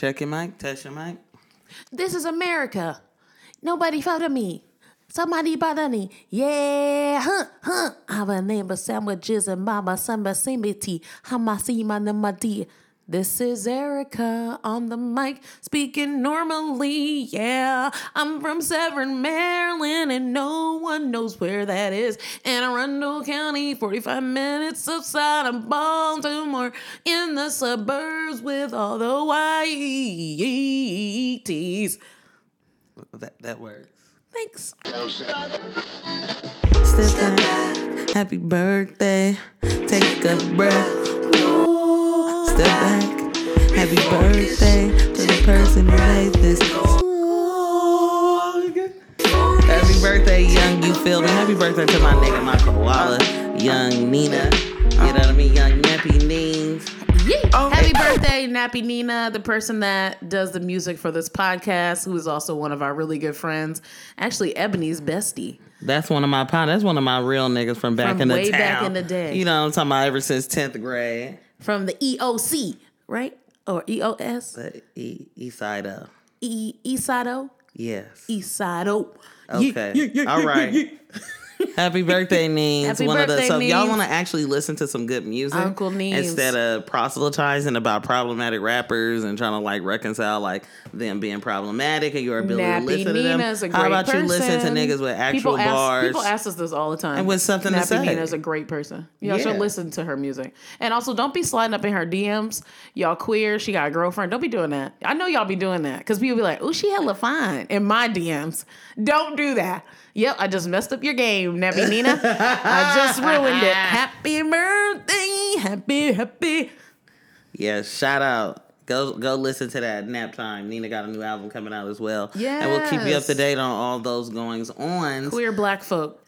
Check your mic. Test your mic. This is America. Nobody follow me. Somebody bother me. Yeah, huh, huh. I have a name of sandwiches and mama samba tea. Hamasi my dear. This is Ericka on the mic, speaking normally. Yeah, I'm from Severn, Maryland, and no one knows where that is. Anne Arundel County, 45 minutes outside of Baltimore, in the suburbs with all the whiteies. That, that works. Thanks. Step back. Happy birthday. Take a breath. Step back. Happy birthday to the person who made this. Happy birthday, young you feel me. Happy birthday to my nigga, my koala, young Nina. You know what I mean? Young Nappy Neens. Yeah. Oh, Happy birthday, Nappy Nina, the person that does the music for this podcast, who is also one of our really good friends. Actually, Ebony's bestie. That's one of my. That's one of my real niggas from back From in the way town. back in the day. You know what I'm talking about? Ever since tenth grade. From the EOC, right? Or EOS? The e- of. E Eastside Yes. Eastside Okay. All right. Happy birthday, Neens. Happy One of the birthday, so if y'all want to actually listen to some good music Uncle Neens. instead of proselytizing about problematic rappers and trying to like reconcile like them being problematic and your ability to Nappy listen to them. Nina's a great How about person. you listen to niggas with actual people ask, bars? People ask us this all the time. And with something to Nappy say. Nina's a great person. Y'all Yeah. should listen to her music. And also, don't be sliding up in her DMs. Y'all queer. She got a girlfriend. Don't be doing that. I know y'all be doing that because people be like, "Oh, she hella fine." In my DMs, don't do that. Yep, I just messed up your game, Nappy Nina. I just ruined it. Happy birthday, happy, happy. Yeah, shout out. Go go listen to that nap time. Nina got a new album coming out as well. Yeah. And we'll keep you up to date on all those goings on. queer black folk.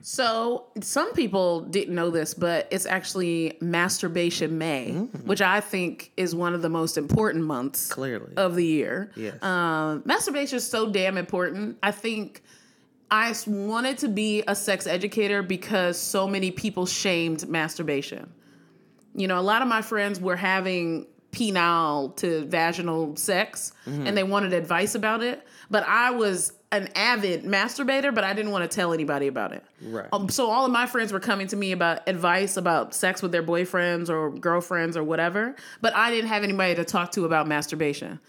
So some people didn't know this, but it's actually Masturbation May, which I think is one of the most important months Clearly. of the year. Yes. Um, masturbation is so damn important. I think I wanted to be a sex educator because so many people shamed masturbation. You know, a lot of my friends were having penile to vaginal sex and they wanted advice about it. But I was an avid masturbator, but I didn't want to tell anybody about it. Right. Um, so all of my friends were coming to me about advice about sex with their boyfriends or girlfriends or whatever, but I didn't have anybody to talk to about masturbation.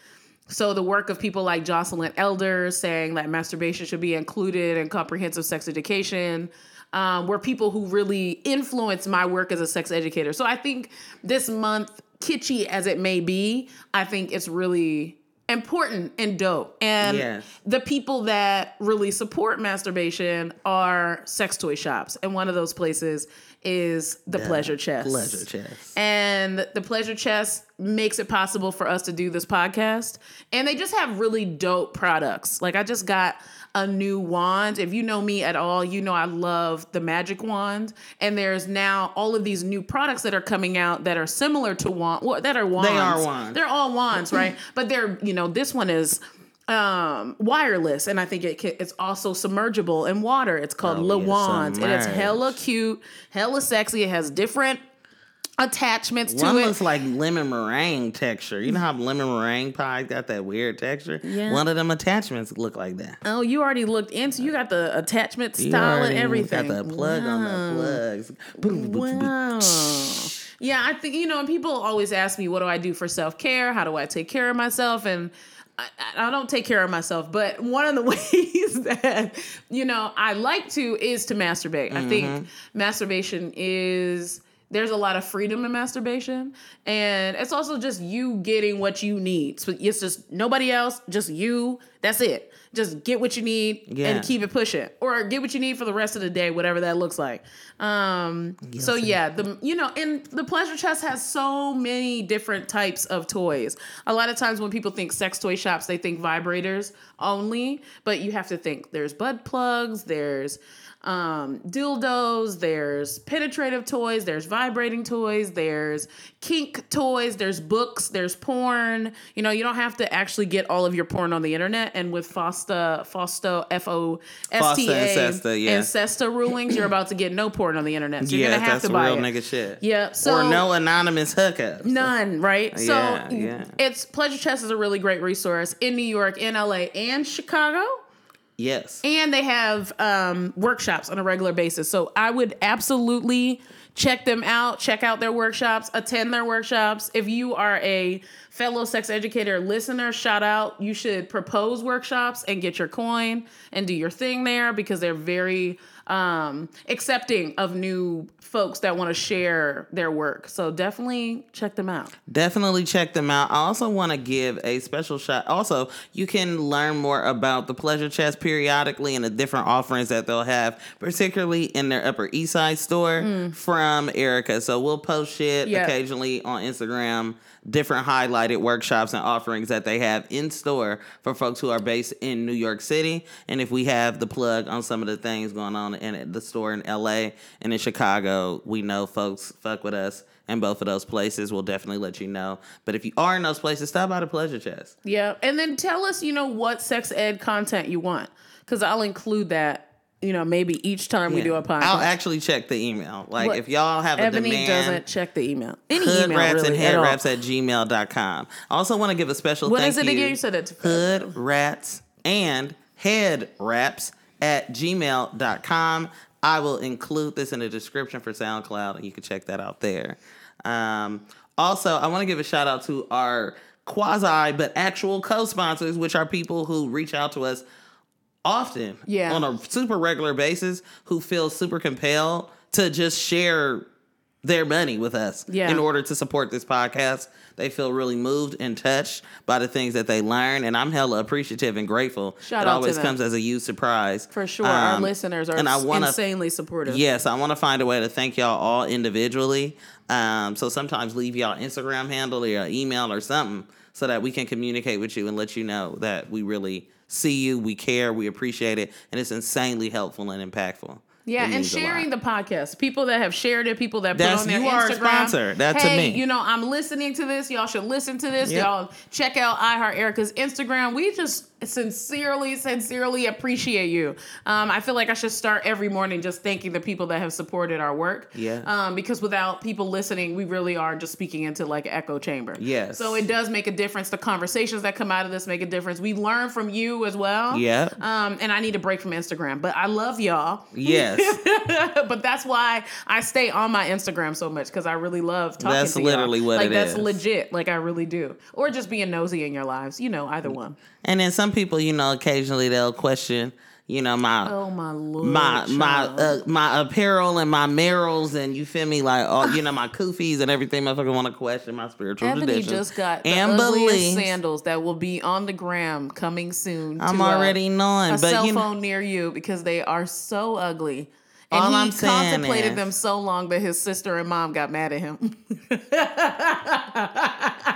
So the work of people like Joycelyn Elder saying that masturbation should be included in comprehensive sex education um, were people who really influenced my work as a sex educator. So I think this month, kitschy as it may be, I think it's really important and dope. And Yes. the people that really support masturbation are sex toy shops. And one of those places is the Pleasure Chest. Pleasure chest. And the Pleasure Chest makes it possible for us to do this podcast. And they just have really dope products. Like I just got a new wand. If you know me at all, you know I love the magic wand. And there's now all of these new products that are coming out that are similar to wand well, that are wands. They are wands. They're all wands, right? but they're, you know, this one is um wireless and i think it can, it's also submergible in water it's called Oh, Le yeah, Wands and it's hella cute hella sexy it has different attachments to One it looks like lemon meringue texture. You know how lemon meringue pies got that weird texture? Yeah. One of them attachments look like that. oh you already looked into you got the attachment style and everything Yeah, Got the plug on the plugs. Boom. Wow. Yeah, I think you know, and people always ask me, "What do I do for self care? How do I take care of myself?" And I, I don't take care of myself, but one of the ways that you know I like to is to masturbate. I think mm-hmm. masturbation is there's a lot of freedom in masturbation, and it's also just you getting what you need. So it's just nobody else, just you. That's it. Just get what you need Yeah. and keep it pushing, or get what you need for the rest of the day, whatever that looks like. Um, so yeah, the you know, and the pleasure chest has so many different types of toys. A lot of times when people think sex toy shops, they think vibrators only, but you have to think there's bud plugs, there's um, dildos, there's penetrative toys, there's vibrating toys, there's kink toys, there's books, there's porn. You know, you don't have to actually get all of your porn on the internet. And with FOSTA, FOSTA, F O S T A, yeah. and SESTA rulings, you're about to get no porn on the internet. So you're yeah, gonna have to buy real it. nigga shit. Yeah, so or no anonymous hookups. None, right? So Yeah, yeah. it's Pleasure Chest is a really great resource in New York, in LA, and Chicago. Yes. And they have um, workshops on a regular basis. So I would absolutely check them out, check out their workshops, attend their workshops. If you are a fellow sex educator listener, shout out. You should propose workshops and get your coin and do your thing there because they're very um, accepting of new folks that want to share their work. So definitely check them out. Definitely check them out. I also want to give a special shout. Also, you can learn more about the Pleasure Chest periodically and the different offerings that they'll have, particularly in their Upper East Side store from Ericka. So we'll post shit Mm. Yeah. occasionally on Instagram, different highlighted workshops and offerings that they have in store for folks who are based in New York City. And if we have the plug on some of the things going on in the store in LA and in Chicago, we know folks fuck with us in both of those places. We'll definitely let you know. But if you are in those places, stop by the Pleasure Chest. Yeah, and then tell us, you know, what sex ed content you want, because I'll include that. You know, maybe each time we do a podcast. I'll actually check the email. Like What- if y'all have a Ebony demand, doesn't check the email. Any hood email rats really and at head all. raps at gmail.com. I also want to give a special What thank is it you. again? You said it. hood rats and head raps at gmail.com. I will include this in the description for SoundCloud and you can check that out there. Um, also, I want to give a shout out to our quasi but actual co sponsors, which are people who reach out to us often Yeah. on a super regular basis who feel super compelled to just share their money with us Yeah. in order to support this podcast. They feel really moved and touched by the things that they learn, and I'm hella appreciative and grateful. Shout it out to always comes as a huge surprise For sure, our Um, listeners are and I wanna- insanely supportive. Yes, I want to find a way to thank y'all all individually. Um, so sometimes leave y'all Instagram handle or your email or something so that we can communicate with you and let you know that we really see you, we care, we appreciate it, and it's insanely helpful and impactful. Yeah, It and sharing the podcast. People that have shared it, people that That's- put on their you are a sponsor. That to me. you know, I'm listening to this. Y'all should listen to this. Yep. Y'all check out iHeart Ericka's Instagram. We just sincerely, sincerely appreciate you. Um, I feel like I should start every morning just thanking the people that have supported our work. Yeah. Um, because without people listening, we really are just speaking into like an echo chamber. Yes. So it does make a difference. The conversations that come out of this make a difference. We learn from you as well. Yeah. Um, and I need a break from Instagram, but I love y'all Yes. but that's why I stay on my Instagram so much because I really love talking That's to literally y'all. what like it that's is. legit. Like I really do. Or just being nosy in your lives. You know, either one. and then some people, you know, occasionally they'll question, you know, my Oh my lord. my my uh, my apparel and my merrills and you feel me like all you know my kufis and everything motherfucker want to question my spiritual Ebony traditions just got the and ugliest sandals that will be on the gram coming soon. I'm uh, already knowing, a but cell you know, phone near you because they are so ugly. And All he I'm saying contemplated is- them so long that his sister and mom got mad at him.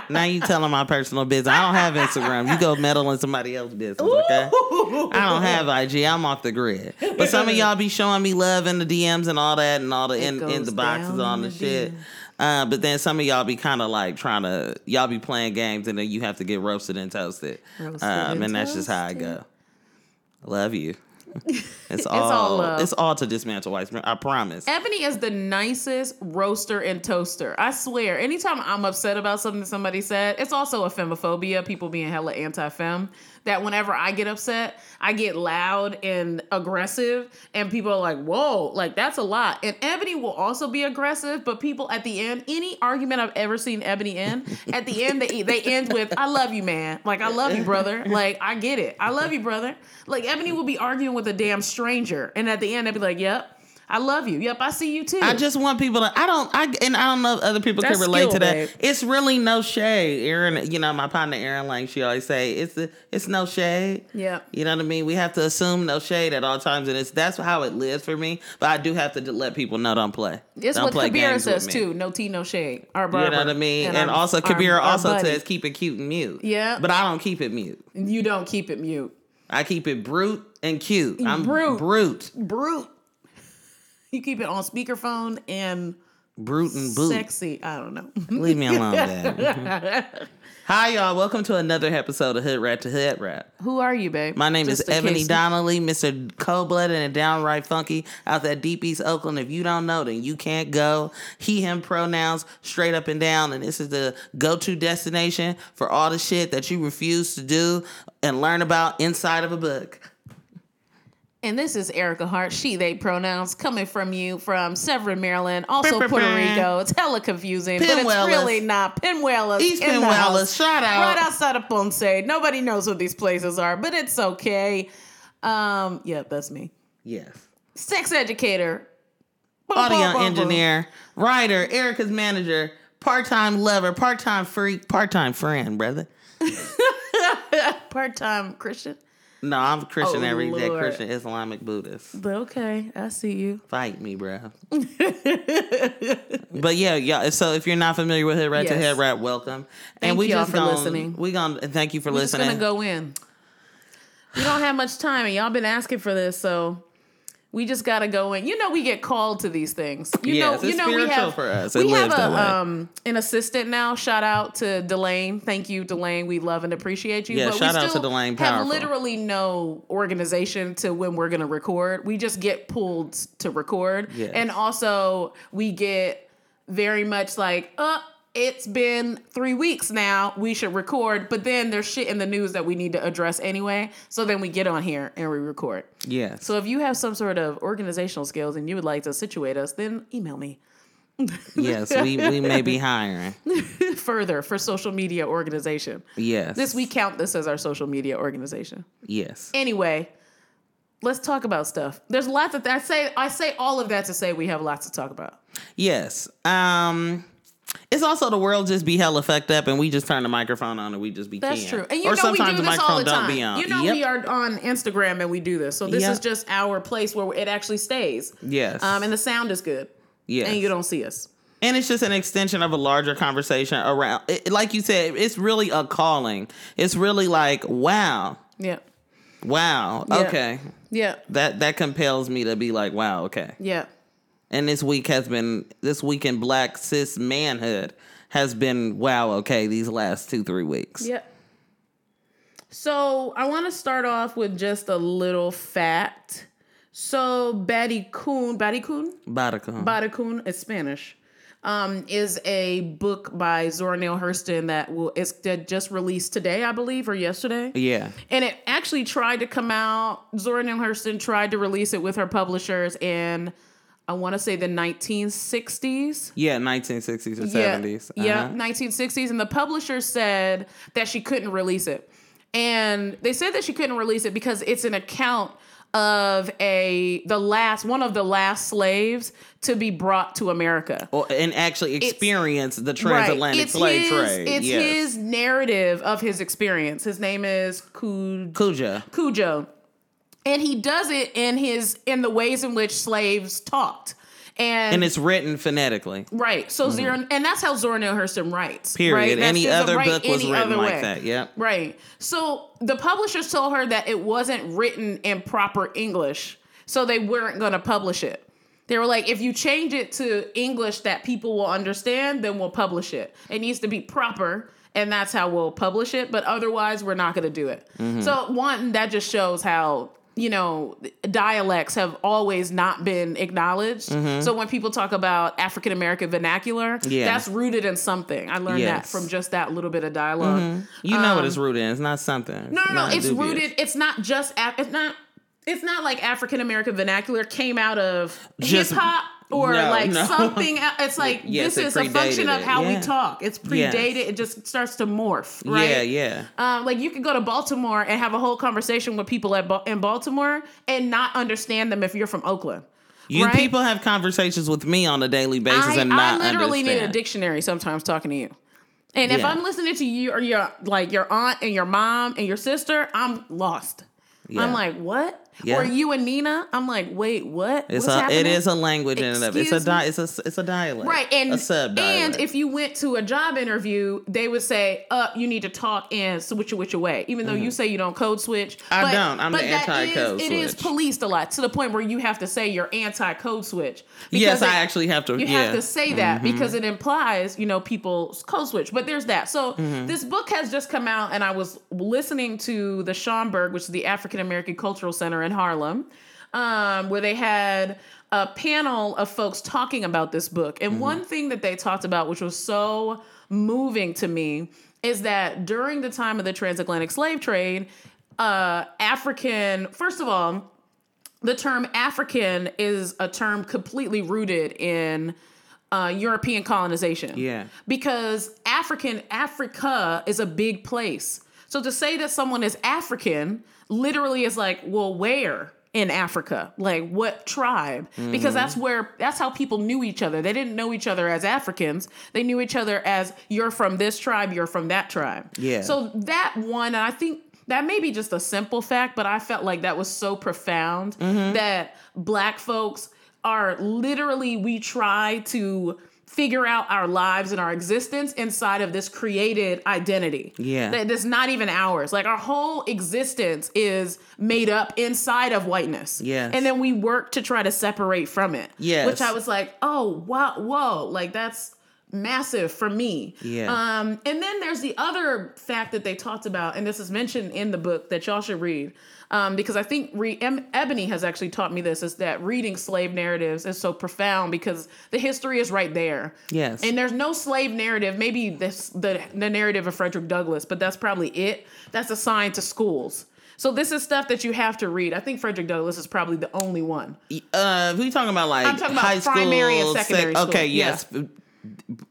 now you telling my personal business. I don't have Instagram. You go meddle in somebody else's business, okay? I don't have IG. I'm off the grid. But some of y'all be showing me love in the DMs and all that and all the in, in the boxes on the, the shit. Uh, but then some of y'all be kind of like trying to y'all be playing games and then you have to get roasted and toasted. Roasted um, and and that's just how I go. Love you. It's all, all love. It's all to dismantle white. supremacy, I promise. Ebony is the nicest roaster and toaster. I swear. Anytime I'm upset about something somebody said, it's also a femophobia, people being hella anti-fem. That whenever I get upset, I get loud and aggressive, and people are like, "Whoa, like that's a lot." And Ebony will also be aggressive, but people at the end, any argument I've ever seen Ebony in, at the end they they end with, "I love you, man." Like I love you, brother. Like I get it. I love you, brother. Like Ebony will be arguing with a damn stranger, and at the end they'd be like, "Yep." I love you. Yep, I see you too. I just want people to. I don't. I and I don't know if other people That's can relate skill, to that. babe. It's really no shade, Aaron. You know, my partner Aaron, like she always say, it's the. It's no shade. Yeah. You know what I mean? We have to assume no shade at all times, and it's that's how it lives for me. But I do have to let people know don't play. It's don't what play Kabira says too. No tea, no shade. Our You know what I mean? And, our- also, Kabira our also says keep it cute and mute. Yeah. But I don't keep it mute. you don't keep it mute. I keep it brute and cute. I'm Brute. brute. Brute. You keep it on speakerphone and Brute and boot. Sexy. I don't know. Leave me alone, Dad. Hi, y'all. Welcome to another episode of Hood Rat to Head Rap. Who are you, babe? My name Just is Ebony case- Donnelly, Mr. Cold Blooded and Downright Funky out that deep East Oakland. If you don't know, then you can't go. He, him pronouns straight up and down. And this is the go to destination for all the shit that you refuse to do and learn about inside of a book. And this is Ericka Hart, she, they pronouns, coming from you from Severn, Maryland, also Puerto. Rico. It's hella confusing, but it's really not. Peñuelas. East Peñuelas, shout out. Right outside of Ponce. Nobody knows what these places are, but it's okay. Um, yep, that's me. Yes. Sex educator. Boom, Audio boom, boom. engineer, writer, Ericka's manager, part time lover, part time freak, part time friend, brother. Part-time Christian. No, I'm Christian Oh, every day. Christian Islamic Buddhist. But okay, I see you. Fight me, bro. but yeah, yeah. So if you're not familiar with Head Rat to Head Rat, welcome. Thank and we y'all just for gonna, listening. We gonna thank you for listening. We're just gonna go in. We don't have much time, and y'all been asking for this, so we just gotta go in. You know, we get called to these things. You Yes, know, you it's know, we spiritual have for us. It we have lives that way. a um an assistant now. Shout out to Delane. Thank you, Delane. We love and appreciate you. Yeah, but shout we out to still Delane, Have literally no organization to when we're gonna record. We just get pulled to record, Yes. and also we get very much like, uh, it's been three weeks now. We should record, but then there's shit in the news that we need to address anyway. So then we get on here and we record. yes. So if you have some sort of organizational skills and you would like to situate us, then email me yes, we, we may be hiring. further for social media organization. Yes. This we count this as our social media organization. Yes. Anyway, let's talk about stuff. There's lots of I say I say all of that to say we have lots to talk about. Yes. Um it's also the world just be hella fucked up and we just turn the microphone on and we just be That's keying. true. And you or know we sometimes do the this all microphone the don't time. be on. You know Yep. we are on Instagram and we do this. So this Yep. is just our place where it actually stays. Yes. Um, and the sound is good. yes. And you don't see us. And it's just an extension of a larger conversation around, it, like you said, it's really a calling. It's really like, wow, Yeah. wow, Yeah. okay. Yeah. That that compels me to be like, wow, okay. Yeah. And this week has been this week in black cis manhood has been wow, okay, these last two, three weeks. Yep. So I want to start off with just a little fact. So Barracoon, Batty Coon. Batty Coon is Spanish. Um, is a book by Zora Neale Hurston that will is that just released today, I believe, or yesterday. yeah. And it actually tried to come out. Zora Neale Hurston tried to release it with her publishers in, I want to say the 1960s. Yeah, 1960s or Yeah, 70s. Yeah, Uh-huh. 1960s. And the publisher said that she couldn't release it. And they said that she couldn't release it because it's an account of a the last one of the last slaves to be brought to America. Or, and actually experience the transatlantic It's slave his, trade. It's yes. his narrative of his experience. His name is Kuja. Cudjo. And he does it in his in the ways in which slaves talked. And, And it's written phonetically. right. So Zora and that's how Zora Neale Hurston writes. Mm-hmm. Period. Right? Any other book was written like way. that. Yep. Right. So the publishers told her that it wasn't written in proper English, so they weren't going to publish it. They were like, if you change it to English that people will understand, then we'll publish it. It needs to be proper, and that's how we'll publish it. But otherwise, we're not going to do it. Mm-hmm. So one, that just shows how you know dialects have always not been acknowledged. So when people talk about African American vernacular, Mm-hmm. Yeah. that's rooted in something. I learned that from just that little bit of dialog You know what it's rooted in. It's not something. Um, no, no, no. It's dubious. rooted. It's not just. Af- It's not. It's not like African American vernacular came out of hip hop or no, like no. something. It's like Yes, this it is a function of how we talk. It's Yes. predated. It just starts to morph. Right? Yeah, yeah. Um, like you could go to Baltimore and have a whole conversation with people at in Baltimore and not understand them if you're from Oakland. You right? people have conversations with me on a daily basis I, and not I literally need a dictionary sometimes talking to you. And if Yeah. I'm listening to you or your like your aunt and your mom and your sister, I'm lost. Yeah. I'm like, what? Yeah. Or you and Nina, I'm like, wait, what? It's What's a, happening? it is a language in and of it's a di- it's a it's a dialect Right, and a sub and if you went to a job interview, they would say, "Uh, you need to talk and switch it which way." Even though you say you don't code switch, Mm-hmm. I don't. I'm the that anti-code is- It is policed a lot to the point where you have to say you're anti-code switch. yes because I actually have to you yeah have to say that Mm-hmm. because it implies, you know, people's code switch. But there's that. So Mm-hmm. this book has just come out, and I was listening to the Schomburg, which is the African American Cultural Center in Harlem, um, where they had a panel of folks talking about this book. Mm-hmm. And one thing that they talked about, which was so moving to me, is that during the time of the transatlantic slave trade, uh, African, first of all, the term African is a term completely rooted in uh, European colonization. Yeah. Because African, Africa is a big place. So to say that someone is African literally is like, well, where? In Africa, like what tribe? Because that's where that's how people knew each other. They didn't know each other as Africans. They knew each other as you're from this tribe, you're from that tribe. Yeah. So that one, and I think that may be just a simple fact, but I felt like that was so profound Mm-hmm. that black folks are literally, we try to figure out our lives and our existence inside of this created identity. Yeah. That that's not even ours. Like our whole existence is made up inside of whiteness. Yeah. And then we work to try to separate from it. Yeah. Which I was like, oh wow, whoa, like that's massive for me. Yeah. Um, and then there's the other fact that they talked about, and this is mentioned in the book that y'all should read, um, because I think re- em- Ebony has actually taught me this: is that reading slave narratives is so profound because the history is right there. Yes. And there's no slave narrative. Maybe this the the narrative of Frederick Douglass, but that's probably it. That's assigned to schools. So this is stuff that you have to read. I think Frederick Douglass is probably the only one. uh we talking about like I'm talking about high school primary and sec- secondary school, okay yeah. yes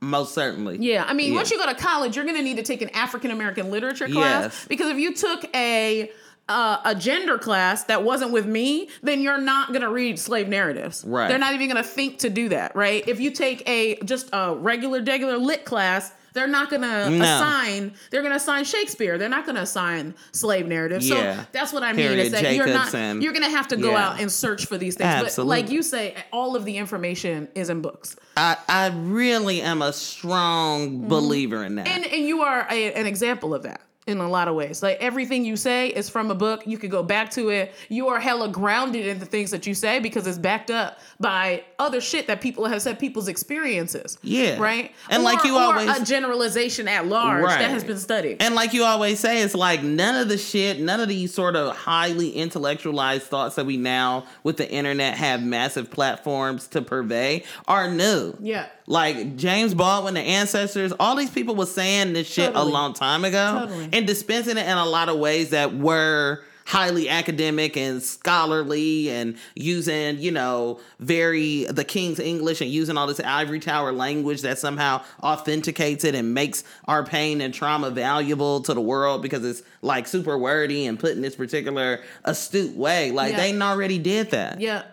most certainly Yeah, I mean, Yeah. once you go to college, you're going to need to take an African American literature class Yes. because if you took a uh, a gender class that wasn't with me, then you're not going to read slave narratives. Right. They're not even going to think to do that, right? If you take a just a regular, regular lit class. They're not gonna No. assign. They're gonna assign Shakespeare. They're not gonna assign slave narratives. Yeah. So that's what I mean. Is that you're not. Jacobson. You're gonna have to go Yeah. out and search for these things. Absolutely. But like you say, all of the information is in books. I I really am a strong believer in that Mm-hmm. And and you are a, an example of that in a lot of ways. Like everything you say is from a book. You could go back to it. You are hella grounded in the things that you say because it's backed up by other shit that people have said people's experiences. Yeah. Right. And like you or always- a generalization at large Right. that has been studied. And like you always say, it's like none of the shit, none of these sort of highly intellectualized thoughts that we now with the internet have massive platforms to purvey are new. yeah. Like James Baldwin, the ancestors, all these people were saying this shit Totally. a long time ago Totally. and dispensing it in a lot of ways that were highly academic and scholarly and using, you know, very the King's English and using all this ivory tower language that somehow authenticates it and makes our pain and trauma valuable to the world because it's like super wordy and put in this particular astute way. Like Yeah. they already did that. Yeah.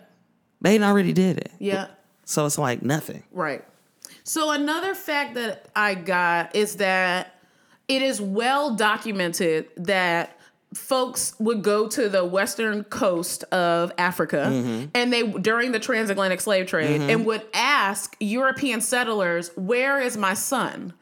They already did it. Yeah. So it's like nothing. Right. So another fact that I got is that it is well documented that folks would go to the western coast of Africa mm-hmm. and they during the transatlantic slave trade mm-hmm. and would ask European settlers, "Where is my son?"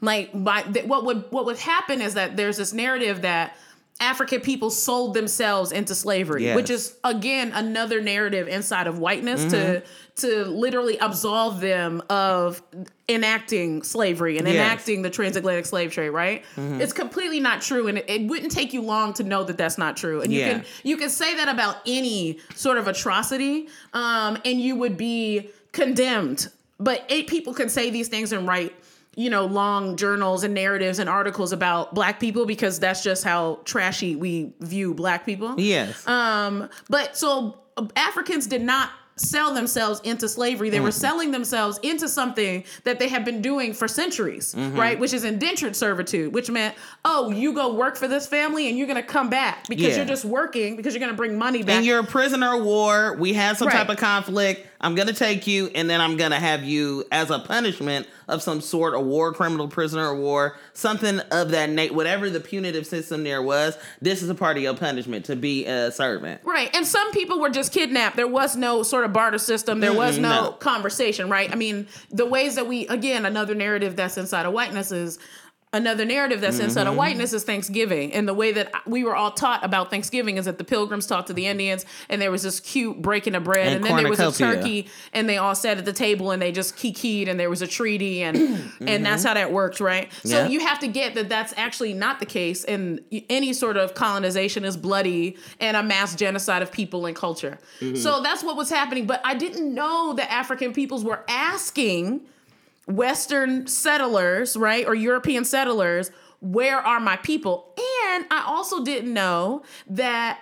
Like by th- what would what would happen is that there's this narrative that African people sold themselves into slavery, Yes. which is again another narrative inside of whiteness to Mm-hmm. to literally absolve them of enacting slavery and Yes. Mm-hmm. enacting the transatlantic slave trade. Right? It's completely not true, and it, it wouldn't take you long to know that that's not true. And you Yeah. can you can say that about any sort of atrocity, um, and you would be condemned. But eight people can say these things and write, you know, long journals and narratives and articles about black people because that's just how trashy we view black people. Yes. Um, but so uh, Africans did not sell themselves into slavery. They were selling themselves into something that they have been doing for centuries, right? Which is indentured servitude, which meant, oh, you go work for this family and you're going to come back because Yeah. you're just working because you're going to bring money back. and you're a prisoner of war. We had some Right. type of conflict. I'm gonna take you, and then I'm gonna have you as a punishment of some sort, a war criminal, prisoner of war, something of that nature. Whatever the punitive system there was, this is a part of your punishment to be a servant. Right. And some people were just kidnapped. There was no sort of barter system. There was no, no. conversation, right? I mean, the ways that we, again, another narrative that's inside of whiteness is another narrative that's inside Mm-hmm. of whiteness is Thanksgiving. And the way that we were all taught about Thanksgiving is that the pilgrims talked to the Indians and there was this cute breaking of bread. And, And then there was a turkey and they all sat at the table and they just kikied and there was a treaty and and that's how that worked, right? So Yeah. you have to get that that's actually not the case and any sort of colonization is bloody and a mass genocide of people and culture. So that's what was happening, but I didn't know that African peoples were asking Western settlers, right, or European settlers, where are my people? And I also didn't know that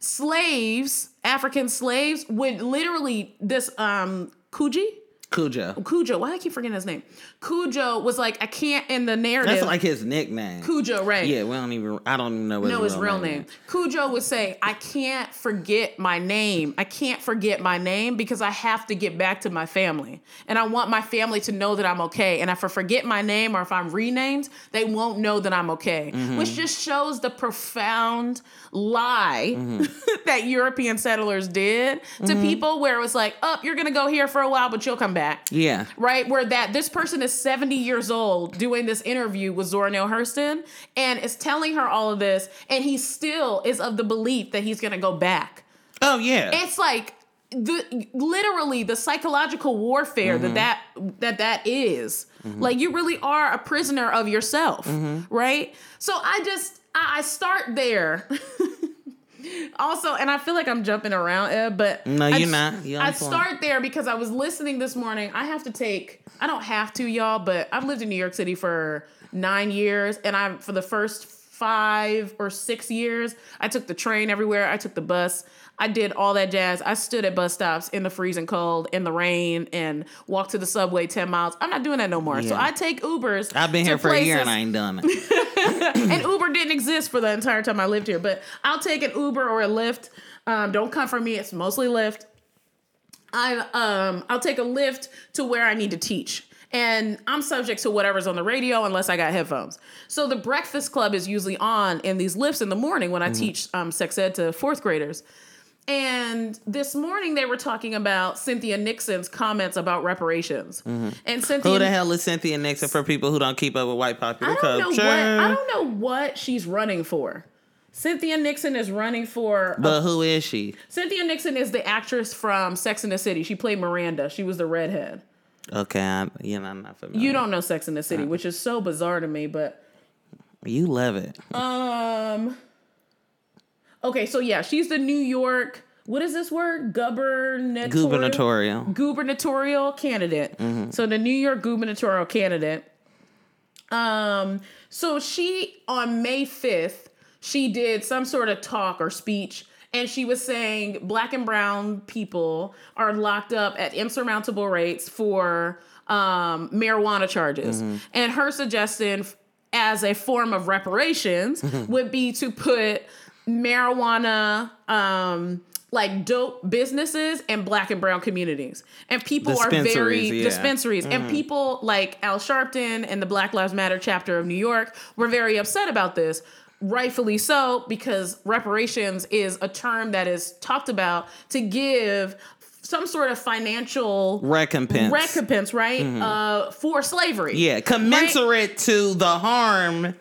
slaves, African slaves, would literally this um Kuji, Cudjo. Cudjo. Why do I keep forgetting his name? Cudjo was like, I can't in the narrative. That's like his nickname. Cudjo, right? Yeah, we don't even. I don't even know what know his real is. name. Cudjo would say, I can't forget my name. I can't forget my name because I have to get back to my family. And I want my family to know that I'm okay. And if I forget my name or if I'm renamed, they won't know that I'm okay. Mm-hmm. Which just shows the profound lie Mm-hmm. that European settlers did to people where it was like, oh, you're going to go here for a while, but you'll come back Yeah. right? Where that this person is 70 years old doing this interview with Zora Neale Hurston and is telling her all of this, and he still is of the belief that he's gonna go back. Oh yeah. It's like the literally the psychological warfare that mm-hmm. that that that is. Mm-hmm. Like you really are a prisoner of yourself, mm-hmm. right? So I just I I start there. also, and I feel like I'm jumping around, Ed, but No, I you're s- not. You're I start there because I was listening this morning. I have to take. I don't have to, y'all, but I've lived in New York City for nine years, and I for the first five or six years, I took the train everywhere. I took the bus. I did all that jazz. I stood at bus stops in the freezing cold, in the rain, and walked to the subway ten miles. I'm not doing that no more. So I take Ubers. I've been here for a year and I ain't done it. and Uber didn't exist for the entire time I lived here. But I'll take an Uber or a Lyft. Um, don't come for me. It's mostly Lyft. I um I'll take a Lyft to where I need to teach. And I'm subject to whatever's on the radio unless I got headphones. So the Breakfast Club is usually on in these lifts in the morning when I teach um, sex ed to fourth graders. And this morning they were talking about Cynthia Nixon's comments about reparations. And Cynthia Who the hell is Cynthia Nixon for people who don't keep up with white popular I don't know culture? what I don't know what she's running for. Cynthia Nixon is running for. But who is she? Cynthia Nixon is the actress from Sex and the City. She played Miranda. She was the redhead. Okay, I'm, you know, I'm not familiar. You don't know Sex and the City, which is so bizarre to me. But You love it. um, okay, so yeah, she's the New York. What is this word? Gubernatorial. Gubernatorial. gubernatorial candidate. So the New York gubernatorial candidate. Um, so she on May 5th, she did some sort of talk or speech and she was saying black and brown people are locked up at insurmountable rates for um, marijuana charges. And her suggestion as a form of reparations would be to put marijuana um like dope businesses and black and brown communities and people are very Dispensaries, yeah. dispensaries and people like al sharpton and the black lives matter chapter of new york were very upset about this rightfully so because reparations is a term that is talked about to give some sort of financial Recompense. recompense right uh for slavery yeah, Right? commensurate to the harm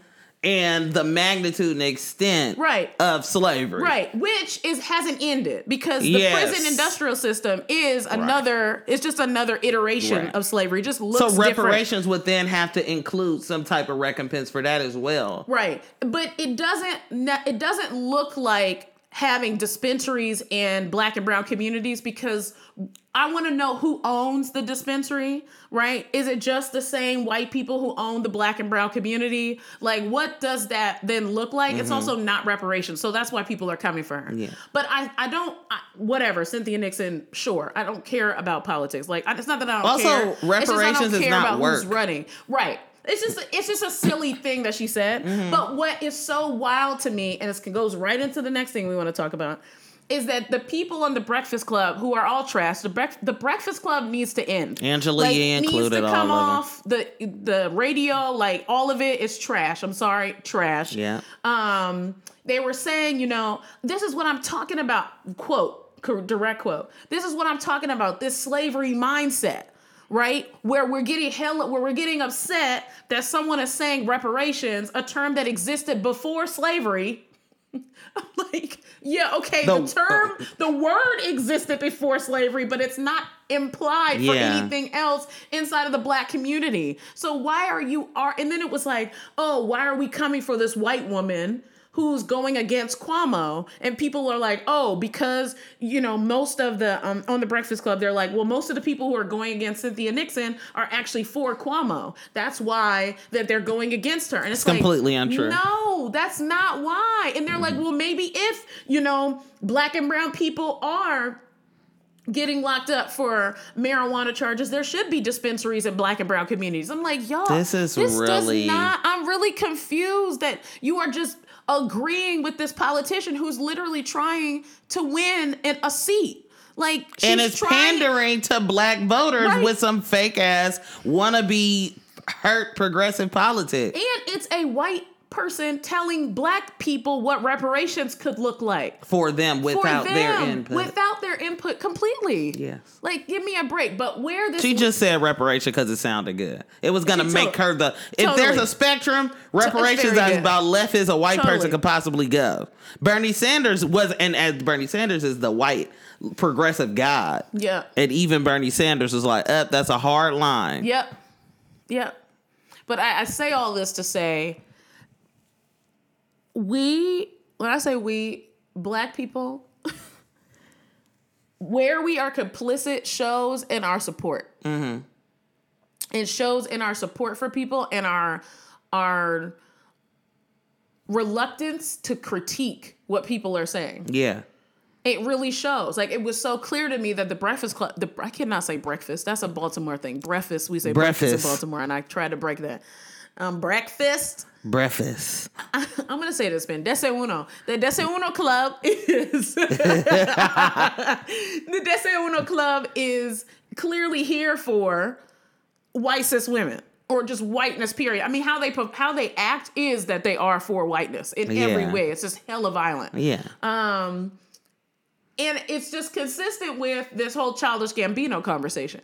and the magnitude and extent Right. of slavery. Right, which is hasn't ended because the Yes. prison industrial system is another. It's just another iteration Right. of slavery. It just looks So different. reparations would then have to include some type of recompense for that as well. right? But it doesn't. It doesn't look like having dispensaries in black and brown communities because I want to know who owns the dispensary, right? Is it just the same white people who own the black and brown community? Like, what does that then look like? It's also not reparations. So that's why people are coming for her. Mm-hmm. Yeah. But I, I don't, I, whatever, Cynthia Nixon, sure. I don't care about politics. Like, I, it's not that I don't Also, care. It's just I don't reparations is not about who's running. Right. It's just it's just a silly thing that she said. Mm-hmm. But what is so wild to me, and it goes right into the next thing we want to talk about, is that the people on the Breakfast Club who are all trash, the brec- the Breakfast Club needs to end. Angela like, Yee needs included to all come off the the radio. Like all of it is trash. I'm sorry, trash. Yeah. Um, they were saying, you know, this is what I'm talking about. Quote, direct quote. This is what I'm talking about. This slavery mindset, right? Where we're getting hell, where we're getting upset that someone is saying reparations, a term that existed before slavery. I'm like, yeah, okay, the, The- term, the word existed before slavery, but it's not implied for anything else inside of the black community. So why are you are and then it was like, oh, why are we coming for this white woman? Who's going against Cuomo? And people are like, oh, because you know most of the um, on the Breakfast Club, they're like, well, most of the people who are going against Cynthia Nixon are actually for Cuomo. That's why that they're going against her. And it's, like, completely untrue. No, that's not why. And they're like, well, maybe if you know black and brown people are getting locked up for marijuana charges, there should be dispensaries in black and brown communities. I'm like, y'all, This is does really- not. I'm really confused that you are just agreeing with this politician who's literally trying to win an, a seat. Like, she's and it's trying, pandering to black voters Right. with some fake ass wannabe hurt progressive politics. and it's a white person telling black people what reparations could look like. for them without for their input. Without their input completely. Yes. Like, give me a break. But where this she just said reparation because it sounded good. It was gonna make tot- her the. If Totally. there's a spectrum, reparations is about left as a white person could possibly go. Bernie Sanders was, and as Bernie Sanders is the white progressive god. Yeah. And even Bernie Sanders was like, "Up, that's a hard line." Yep. Yep. But I, I say all this to say we, when I say we, black people, where we are complicit shows in our support. Mm-hmm. It shows in our support for people and our our reluctance to critique what people are saying. Yeah. It really shows. Like it was so clear to me that the Breakfast Club. The I cannot say breakfast. That's a Baltimore thing. Breakfast. We say breakfast, Breakfast. in Baltimore, and I tried to break that. Um, breakfast. Breakfast. I'm gonna say this, man. Dese Uno. The Dese Uno Club is the Dese Uno Club is clearly here for white cis women or just whiteness. Period. I mean, how they how they act is that they are for whiteness in every way. It's just hella violent. Yeah. Um, and it's just consistent with this whole childish Gambino conversation.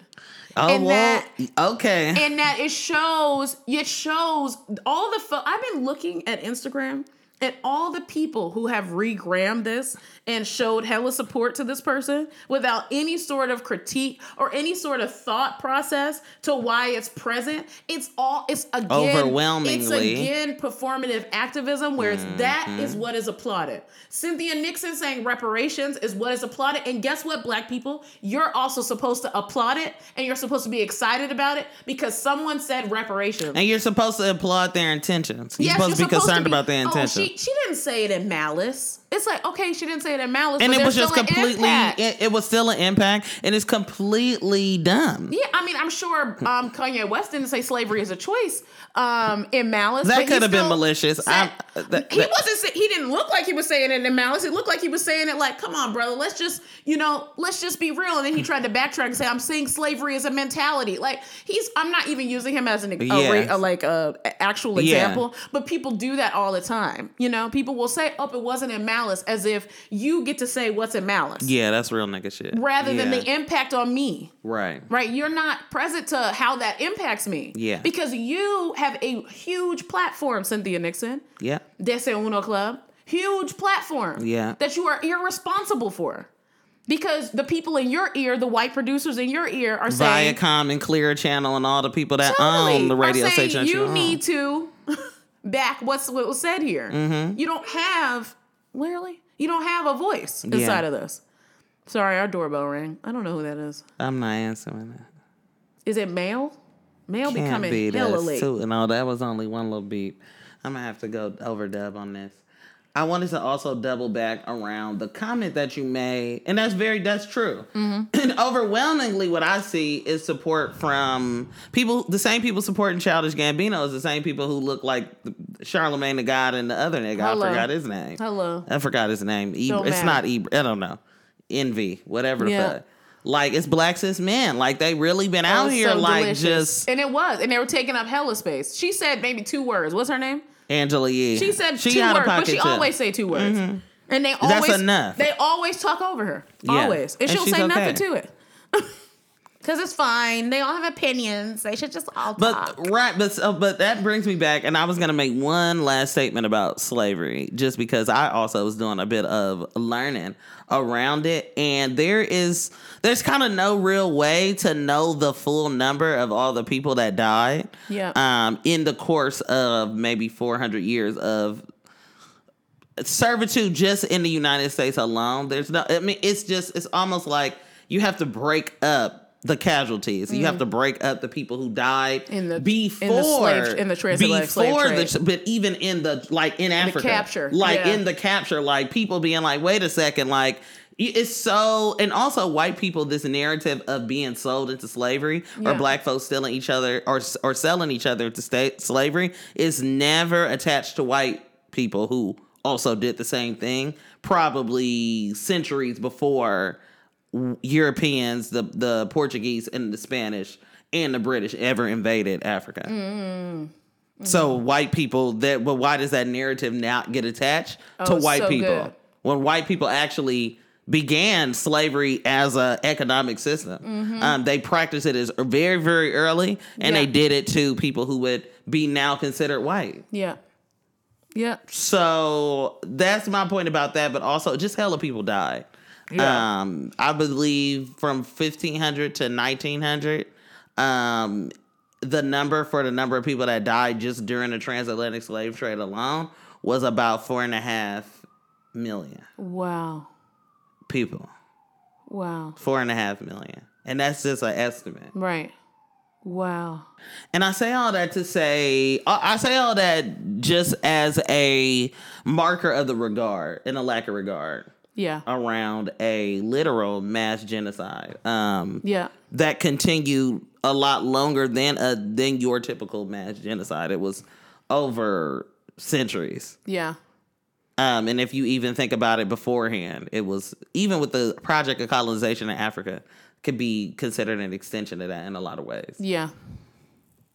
oh and well. that- okay. And that it shows, it shows all the, fo- I've been looking at Instagram at all the people who have regrammed this and showed hella support to this person without any sort of critique or any sort of thought process to why it's present. It's all, it's again, Overwhelmingly. it's again performative activism where it's that Mm-hmm. is what is applauded. Cynthia Nixon saying reparations is what is applauded. And guess what, black people? You're also supposed to applaud it and you're supposed to be excited about it because someone said reparations. and you're supposed to applaud their intentions. You're Yes, supposed to be concerned be- about their Oh, intentions. she, she didn't say it in malice. It's like, okay, she didn't say it in malice. and it was just completely it, it was still an impact and it's completely dumb Yeah, I mean, I'm sure um, Kanye West didn't say slavery is a choice um, in malice. That could have been malicious. said- I'm- that- he wasn't. He didn't look like he was saying it in malice. It looked like he was saying it like, "Come on, brother, let's just, you know, let's just be real." And then he tried to backtrack and say, "I'm saying slavery is a mentality." Like he's. I'm not even using him as an a, Yes. ra- a, like a, a actual Yeah. example, but people do that all the time. You know, people will say, "Oh, it wasn't in malice," as if you get to say what's in malice, yeah that's real nigga shit rather than the impact on me right right? You're not present to how that impacts me. Yeah. Because you have a huge platform, Cynthia Nixon, yeah Dese Uno Club, huge platform. Yeah. That you are irresponsible for. Because the people in your ear, the white producers in your ear, are saying Viacom and Clear Channel and all the people that Totally. own the radio station that you need to back what's what was said here. Mm-hmm. You don't have literally, you don't have a voice inside Yeah. of this. Sorry, our doorbell rang. I don't know who that is. I'm not answering that. Is it mail? Mail be Can't coming be hella late. too. No, that was only one little beep. I'm gonna have to go overdub on this. I wanted to also double back around the comment that you made, and that's very that's true. Mm-hmm. And overwhelmingly, what I see is support from people. The same people supporting Childish Gambino is the same people who look like Charlemagne the God and the other nigga. Hello. I forgot his name. Hello. I forgot his name. Don't it's not Ib- I don't know. Envy, whatever the Yeah. fuck. Like it's black cis men. Like they really been That out here so like delicious. just and it was, and they were taking up hella space. She said maybe two words. What's her name? Angela Yee. She said She two words, but she too. Mm-hmm. always say two words. And they That's always enough. They always talk over her. Yeah. Always. And And she'll say okay. nothing to it. Cause it's fine. They all have opinions. They should just all But talk. right, but so, but that brings me back, and I was gonna make one last statement about slavery, just because I also was doing a bit of learning around it, and there is there's kind of no real way to know the full number of all the people that died. Yeah. Um, in the course of maybe 400 years of servitude just in the United States alone. There's no, I mean, it's just, it's almost like you have to break up the casualties. You have mm-hmm. to break up the people who died. In the- in the before slave- in the transatlantic slave before trade. the, but even in the like in Africa, capture, like yeah. in the capture, like people being like, wait a second, like. It's so, and also white people. This narrative of being sold into slavery, or black folks stealing each other, or or selling each other to state slavery, is never attached to white people who also did the same thing, probably centuries before Europeans, the the Portuguese and the Spanish and the British ever invaded Africa. Mm-hmm. So white people that but why does that narrative not get attached to Oh, white so people? good. When white people actually began slavery as a economic system. Um, they practiced it as very, very early, and they Mm-hmm. Did it to people who would be now considered white. yeah. Yeah. So that's my point about that. But also, just hella people died. Yeah. Um, I believe from 1500 to 1900, um, the number for the number of people that died just during the transatlantic slave trade alone was about four and a half million Wow. people. Wow. Four and a half million. And that's just an estimate. Right. Wow. And I say all that to say, I I say all that just as a marker of the regard and a lack of regard Yeah. around a literal mass genocide um, Yeah. that continued a lot longer than a than your typical mass genocide. It was over centuries. Yeah. Um, and if you even think about it beforehand, it was even with the project of colonization in Africa, could be considered an extension of that in a lot of ways. Yeah.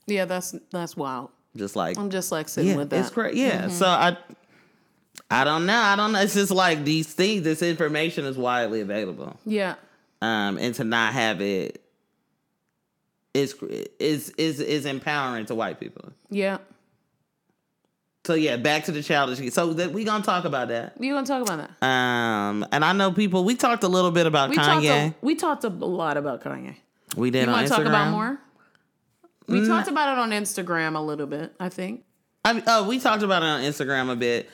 Yeah, that's that's wild. Just like I'm just like sitting yeah, with that. it's great. Yeah, so I, I don't know. I don't know. It's just like these things. This information is widely available, Yeah. um, and to not have it is is is is empowering to white people. Yeah. So yeah, back to the childish. So that we gonna talk about that. You gonna talk about that? Um, and I know people. We talked a little bit about We talked Kanye. a, we talked a lot about Kanye. we did You want to talk about more? We talked about it on Instagram a little bit, I think. I mean, oh, we talked about it on Instagram a bit.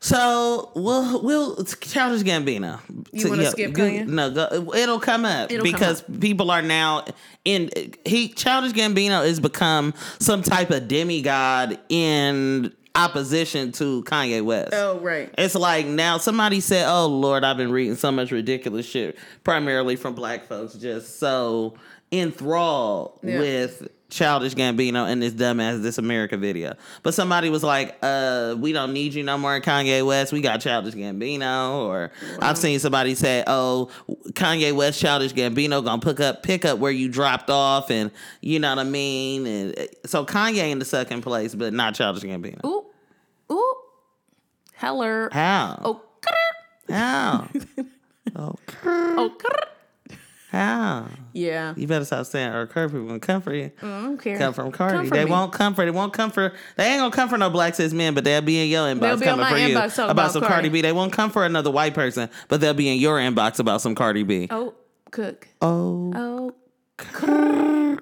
So we'll we'll Childish Gambino. You wanna skip Kanye? No, go, it'll come up It'll come because people are now in. He Childish Gambino has become some type of demigod in opposition to Kanye West. Oh, right. It's like now somebody said, "Oh Lord, I've been reading so much ridiculous shit, primarily from black folks, just so enthralled Yeah. with Childish Gambino in this dumbass This America video." But somebody was like, "Uh, we don't need you no more, Kanye West. We got Childish Gambino." Or I've seen somebody say, "Oh, Kanye West, Childish Gambino gonna pick up pick up where you dropped off," and you know what I mean. And uh, so Kanye in the second place, but not Childish Gambino. Ooh. Ooh. Heller. How? Oh. How? oh, Oh. How? Yeah. You better stop saying or curve people gonna come for mm, you. I don't care. Come from Cardi. They me. won't come for. They won't come for. They ain't gonna come for no black cis men, but they'll be in your inbox They'll be on coming my for you inbox about, about some Cardi. Cardi B. They won't come for another white person, but they'll be in your inbox about some Cardi B. Oh, cook. Oh, Oh.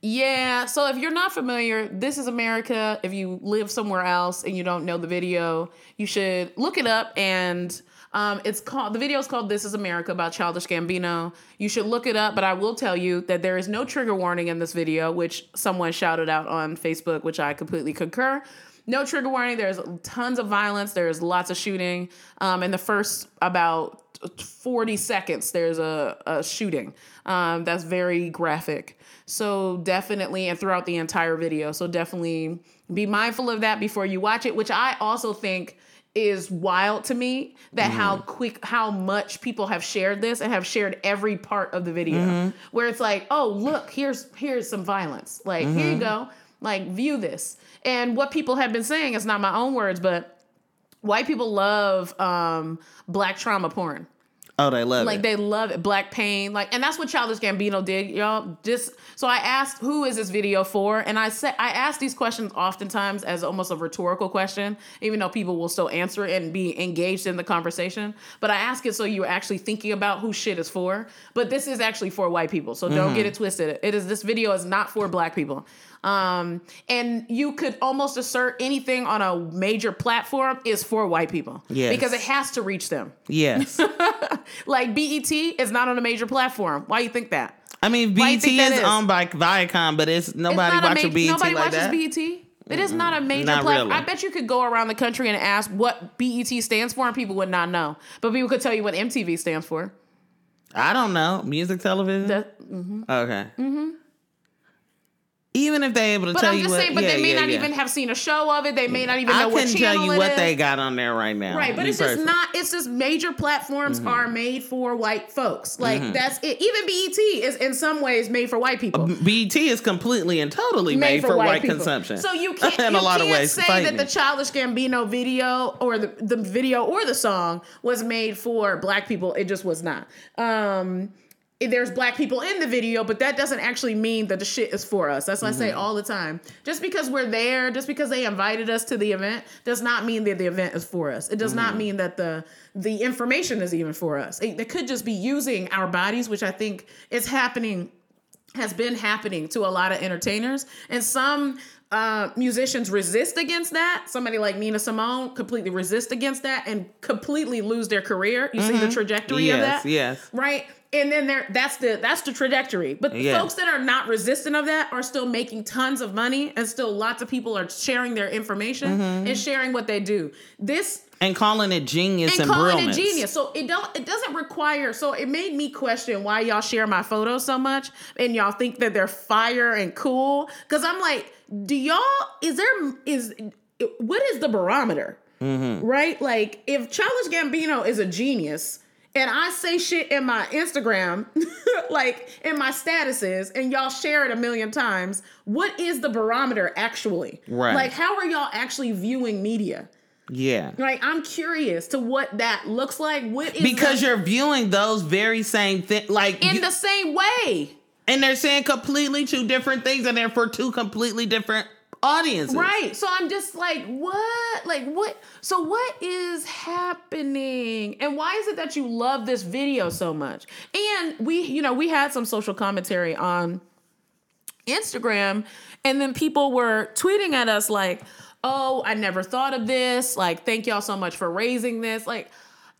Yeah, so if you're not familiar, this is America. If you live somewhere else and you don't know the video, you should look it up. And um, it's called the video is called "This Is America" about Childish Gambino. You should look it up. But I will tell you that there is no trigger warning in this video, which someone shouted out on Facebook, which I completely concur. no trigger warning. There's tons of violence. There's lots of shooting. Um, in the first about 40 seconds, there's a, a shooting um, that's very graphic. So definitely, and throughout the entire video. So definitely be mindful of that before you watch it, which I also think is wild to me that how mm. quick how much people have shared this and have shared every part of the video. Mm-hmm. Where it's like oh look here's here's some violence. Like here you mm-hmm. go. Like view this. And what people have been saying it's not my own words but white people love um black trauma porn Oh, they love like it. they love it, black pain, like, and that's what Childish Gambino did, y'all. Just so I asked, who is this video for? And I said, I ask these questions oftentimes as almost a rhetorical question, even though people will still answer it and be engaged in the conversation. But I ask it so you're actually thinking about who shit is for. But this is actually for white people, so don't Mm-hmm. get it twisted. It is this video is not for black people. Um, and you could almost assert anything on a major platform is for white people, Yes. because it has to reach them. yes. Like BET is not on a major platform. Why you think that? I mean, BET is is? owned by Viacom, but it's nobody it's watching ma- BET Nobody like watches that. BET. It is not a major Not platform. really. I bet you could go around the country and ask what BET stands for, and people would not know. But people could tell you what MTV stands for. I don't know. Music television? That- okay. Mm-hmm. Even if they're able to tell you, but tell I'm you just what, saying, but yeah, they may yeah, not yeah. even have seen a show of it. They may not even know I what couldn't channel tell you what is. they got on there right now. Right, but it's just not. It's just major platforms Mm-hmm. are made for white folks. Like that's it. Even BET is in some ways made for white people. BET is completely and totally made, for, white, people. consumption. So you can't, in you a lot can't of ways. say Fight that the Childish Gambino video or the, the video or the song was made for black people. It just was not. Um, there's black people in the video, but that doesn't actually mean that the shit is for us. That's what I say Mm-hmm. all the time. Just because we're there, just because they invited us to the event, does not mean that the event is for us. It does not Mm-hmm. mean that the the information is even for us. It, they could just be using our bodies, which I think is happening has been happening to a lot of entertainers and some uh, musicians resist against that somebody like nina simone completely resist against that and completely lose their career you see the trajectory of Mm-hmm. That yes. right and then there that's the that's the trajectory but the Yeah. folks that are not resistant of that are still making tons of money and still lots of people are sharing their information Mm-hmm. and sharing what they do this and calling it genius and, and calling brilliance. it genius. So it don't it doesn't require so it made me question why y'all share my photos so much and y'all think that they're fire and cool. Cause I'm like, do y'all is there is what is the barometer? Mm-hmm. Right? Like if Childish Gambino is a genius and I say shit in my Instagram, like in my statuses, and y'all share it a million times, what is the barometer actually? Right. Like, how are y'all actually viewing media? Yeah. Like I'm curious to what that looks like. What is Because the- you're viewing those very same things, like, in you- the same way, and they're saying completely two different things, and they're for two completely different audiences. right? So I'm just like, what? Like what? So what is happening? And why is it that you love this video so much? And we, you know, we had some social commentary on Instagram, and then people were tweeting at us like, "Oh, I never thought of this. Like, thank y'all so much for raising this." Like,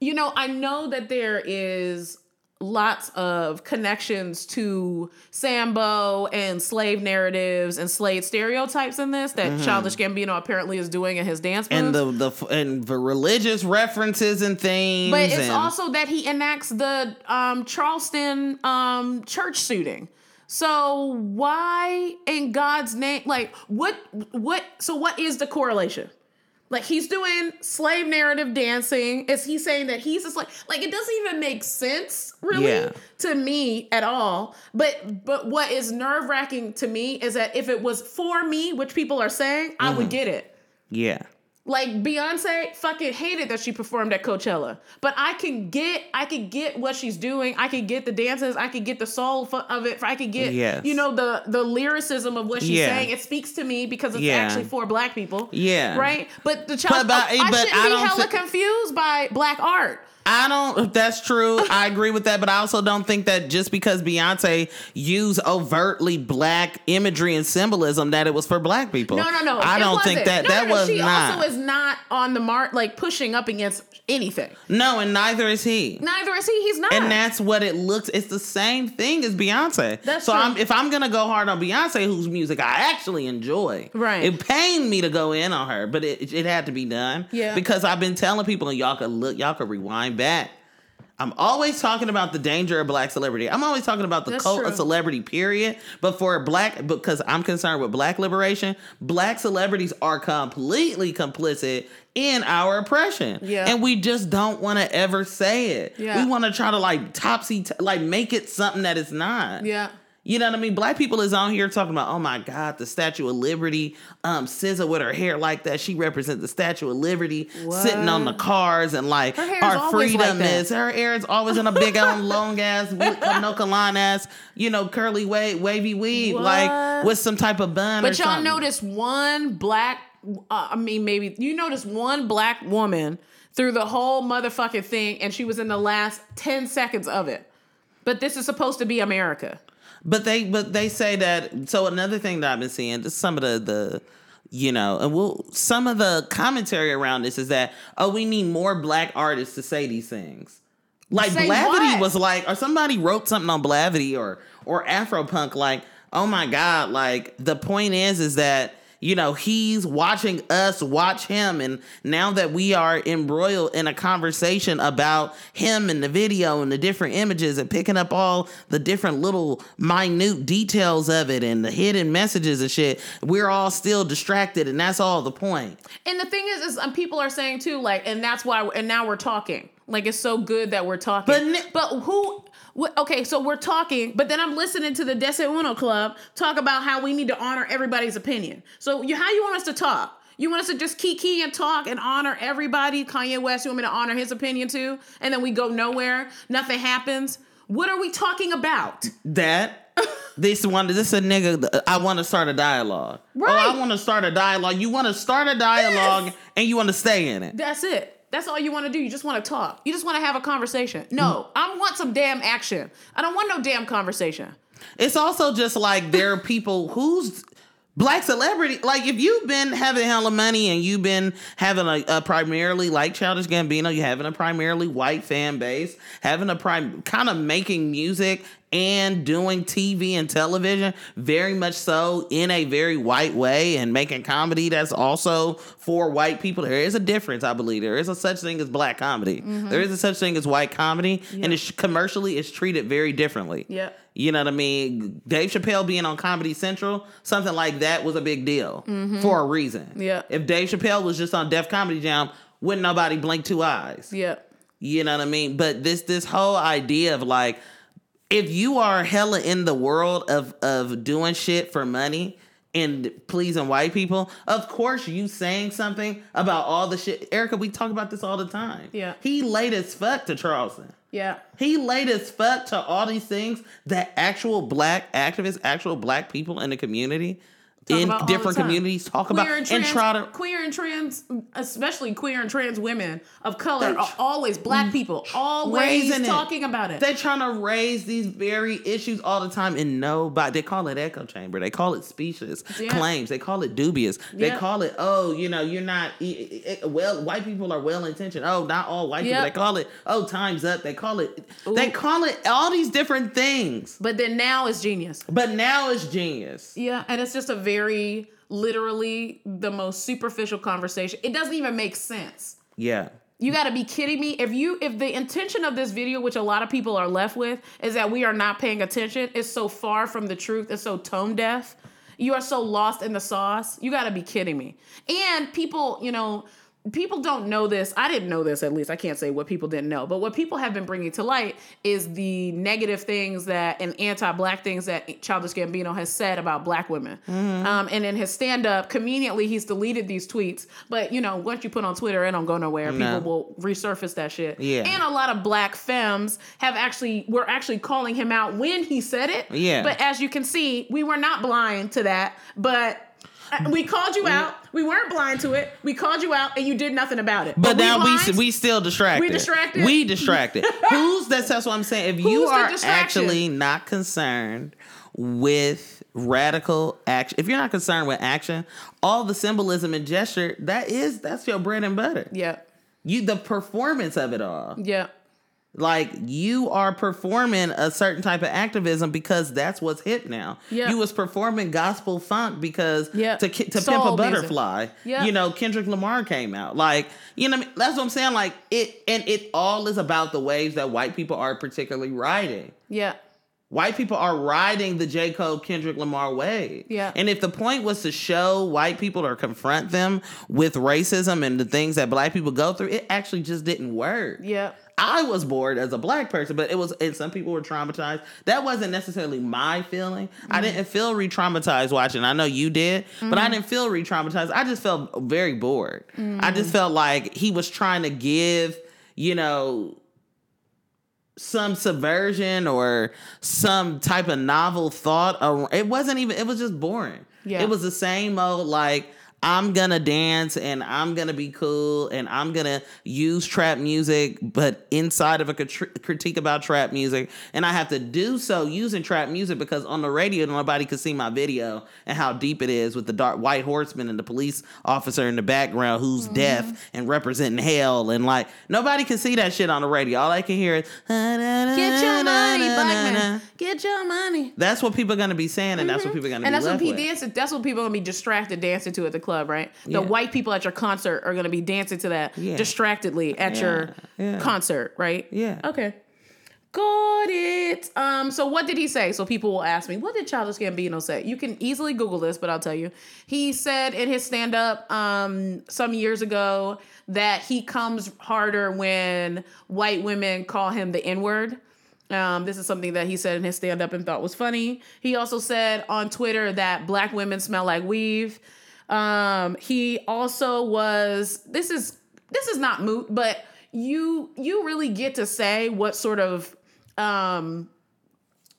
you know, I know that there is lots of connections to Sambo and slave narratives and slave stereotypes in this that Childish Gambino apparently is doing in his dance moves. And the the and the religious references and things. But it's and- also that he enacts the um, Charleston um, church shooting. So why in God's name like what what so what is the correlation? Like he's doing slave narrative dancing. Is he saying that he's a slave? Like it doesn't even make sense really Yeah. to me at all. But but what is nerve wracking to me is that if it was for me, which people are saying, I Mm-hmm. would get it. yeah. Like Beyonce fucking hated that she performed at Coachella, but I can get I can get what she's doing. I can get the dances. I can get the soul of it. I can get Yes. you know the the lyricism of what she's Yeah. saying. It speaks to me because it's Yeah. actually for black people. Yeah. right. But the child, But- but- I but shouldn't I be hella confused by black art. I don't. That's true. I agree with that, but I also don't think that just because Beyonce used overtly black imagery and symbolism that it was for black people. No, no, no. I don't think that No, that no. was she not. also is not on the mark, like pushing up against anything. no, and neither is he. Neither is he. He's not. And that's what it looks. It's the same thing as Beyonce. That's so true. I'm, if I'm gonna go hard on Beyonce, whose music I actually enjoy, Right. It pained me to go in on her, but it it had to be done. Yeah. Because I've been telling people, and y'all could look, y'all could rewind back. I'm always talking about the danger of black celebrity. I'm always talking about the That's cult true. of celebrity, period. But for black, because I'm concerned with black liberation, black celebrities are completely complicit in our oppression. Yeah. And we just don't want to ever say it. Yeah. We want to try to like topsy, like make it something that it's not. yeah. You know what I mean? Black people is on here talking about, oh my God, the Statue of Liberty. Um, SZA with her hair like that, she represents the Statue of Liberty, sitting on the cars and like our like freedom that. is. Her hair is always in a big old long ass, Noka line ass, you know, curly wa- wavy weave, like with some type of bun. But y'all something. notice one black, uh, I mean, maybe you notice one black woman through the whole motherfucking thing, and she was in the last 10 seconds of it. But this is supposed to be America. But they but they say that so another thing that I've been seeing, just some of the the you know, and we'll some of the commentary around this is that oh we need more black artists to say these things. Like Say Blavity what? was like, or somebody wrote something on Blavity or or Afropunk, like, oh my God, like the point is is that you know he's watching us watch him and now that we are embroiled in a conversation about him and the video and the different images and picking up all the different little minute details of it and the hidden messages and shit we're all still distracted and that's all the point. And the thing is, is um, people are saying too, like, and that's why, and now we're talking. Like, it's so good that we're talking. But but who? Okay, so we're talking, but then I'm listening to the Dese Uno Club talk about how we need to honor everybody's opinion. So, you, how you want us to talk? You want us to just kiki and talk and honor everybody? Kanye West, you want me to honor his opinion too? And then we go nowhere, nothing happens. What are we talking about? that this one this a nigga I want to start a dialogue. Right. Oh, I want to start a dialogue. You want to start a dialogue Yes. and you want to stay in it. That's it. That's all you want to do. You just want to talk. You just want to have a conversation. No, mm. I want some damn action. I don't want no damn conversation. It's also just like there are people who's black celebrity. Like if you've been having hella money and you've been having a, a primarily like Childish Gambino, you're having a primarily white fan base, having a prime kind of making music and doing TV and television, very much so in a very white way, and making comedy that's also for white people. There is a difference, I believe. There is a such thing as black comedy. Mm-hmm. There is a such thing as white comedy, and it's commercially it's treated very differently. Yeah. You know what I mean? Dave Chappelle being on Comedy Central, something like that was a big deal for a reason. Mm-hmm. Yeah. If Dave Chappelle was just on Def Comedy Jam, wouldn't nobody blink two eyes. Yeah. You know what I mean? But this this whole idea of like, if you are hella in the world of of doing shit for money and pleasing white people, of course you saying something about all the shit. Ericka, we talk about this all the time. Yeah. He late as fuck to Charleston. Yeah. He late as fuck to all these things that actual black activists, actual black people in the community, Talk in about all the different communities, talk Queer about and trans, try to queer and trans, especially queer and trans women of color, They are always black people, always raising it. talking about it. They're trying to raise these very issues all the time, and nobody. They call it echo chamber. They call it specious Yeah. claims. They call it dubious. They call it oh, you know, you're not well. White people are well intentioned. Oh, not all white Yep. people. They call it oh, times up. They call it. They call it all these different things. but then now it's genius. But now it's genius. Yeah, and it's just a very literally the most superficial conversation. It doesn't even make sense. Yeah. You got to be kidding me. If you if the intention of this video, which a lot of people are left with, is that we are not paying attention, it's so far from the truth, it's so tone deaf. You are so lost in the sauce. You got to be kidding me. And people, you know, people don't know this. I didn't know this at least. I can't say what people didn't know, but what people have been bringing to light is the negative things that and anti-black things that Childish Gambino has said about black women. Um, and in his stand-up, conveniently, he's deleted these tweets. But you know, once you put on Twitter, it don't go nowhere. No. People will resurface that shit. Yeah. And a lot of black femmes have actually were actually calling him out when he said it. Yeah. But as you can see, we were not blind to that. But We called you out. We weren't blind to it. We called you out, and you did nothing about it. But, now we blind? we still distracted. We distracted? We distracted. Who's that's that's what I'm saying. If you Who's the are actually not concerned with radical action, if you're not concerned with action, all the symbolism and gesture that is that's your bread and butter. yeah, You the performance of it all. yeah, Like you are performing a certain type of activism because that's what's hip now. Yeah. You was performing gospel funk because Yeah. to to Soul pimp a butterfly. Yeah. You know, Kendrick Lamar came out. Like, you know what I mean? That's what I'm saying. Like it and it all is about the waves that white people are particularly riding. yeah, White people are riding the J. Cole Kendrick Lamar wave. Yeah. And if the point was to show white people or confront them with racism and the things that black people go through, it actually just didn't work. yeah. I was bored as a black person, but it was, and some people were traumatized. That wasn't necessarily my feeling. I mm-hmm. didn't feel re traumatized watching. I know you did, but I mm-hmm. didn't feel re traumatized. I just felt very bored. I mm-hmm. just felt like he was trying to give, you know, some subversion or some type of novel thought. It wasn't even, it was just boring. Yeah. It was the same old, like, I'm gonna dance and I'm gonna be cool and I'm gonna use trap music, but inside of a crit- critique about trap music. And I have to do so using trap music because on the radio, nobody could see my video and how deep it is with the dark white horseman and the police officer in the background who's mm-hmm. deaf and representing hell. And like, nobody can see that shit on the radio. All I can hear is, Get your money, black man. Get your money. That's what people are gonna be saying, and that's what mm-hmm. people are gonna And be that's what people dancing. That's what people are gonna be distracted dancing to at the club, right? The Yeah. white people at your concert are gonna be dancing to that Yeah. distractedly at your Yeah. concert, right? Yeah. Okay. Got it. Um. So what did he say? So people will ask me, what did Childish Gambino say? You can easily Google this, but I'll tell you. He said in his stand up um some years ago that he comes harder when white women call him the N word. Um, this is something that he said in his stand up and thought was funny. He also said on Twitter that black women smell like weave. Um, he also was this is this is not moot, but you you really get to say what sort of um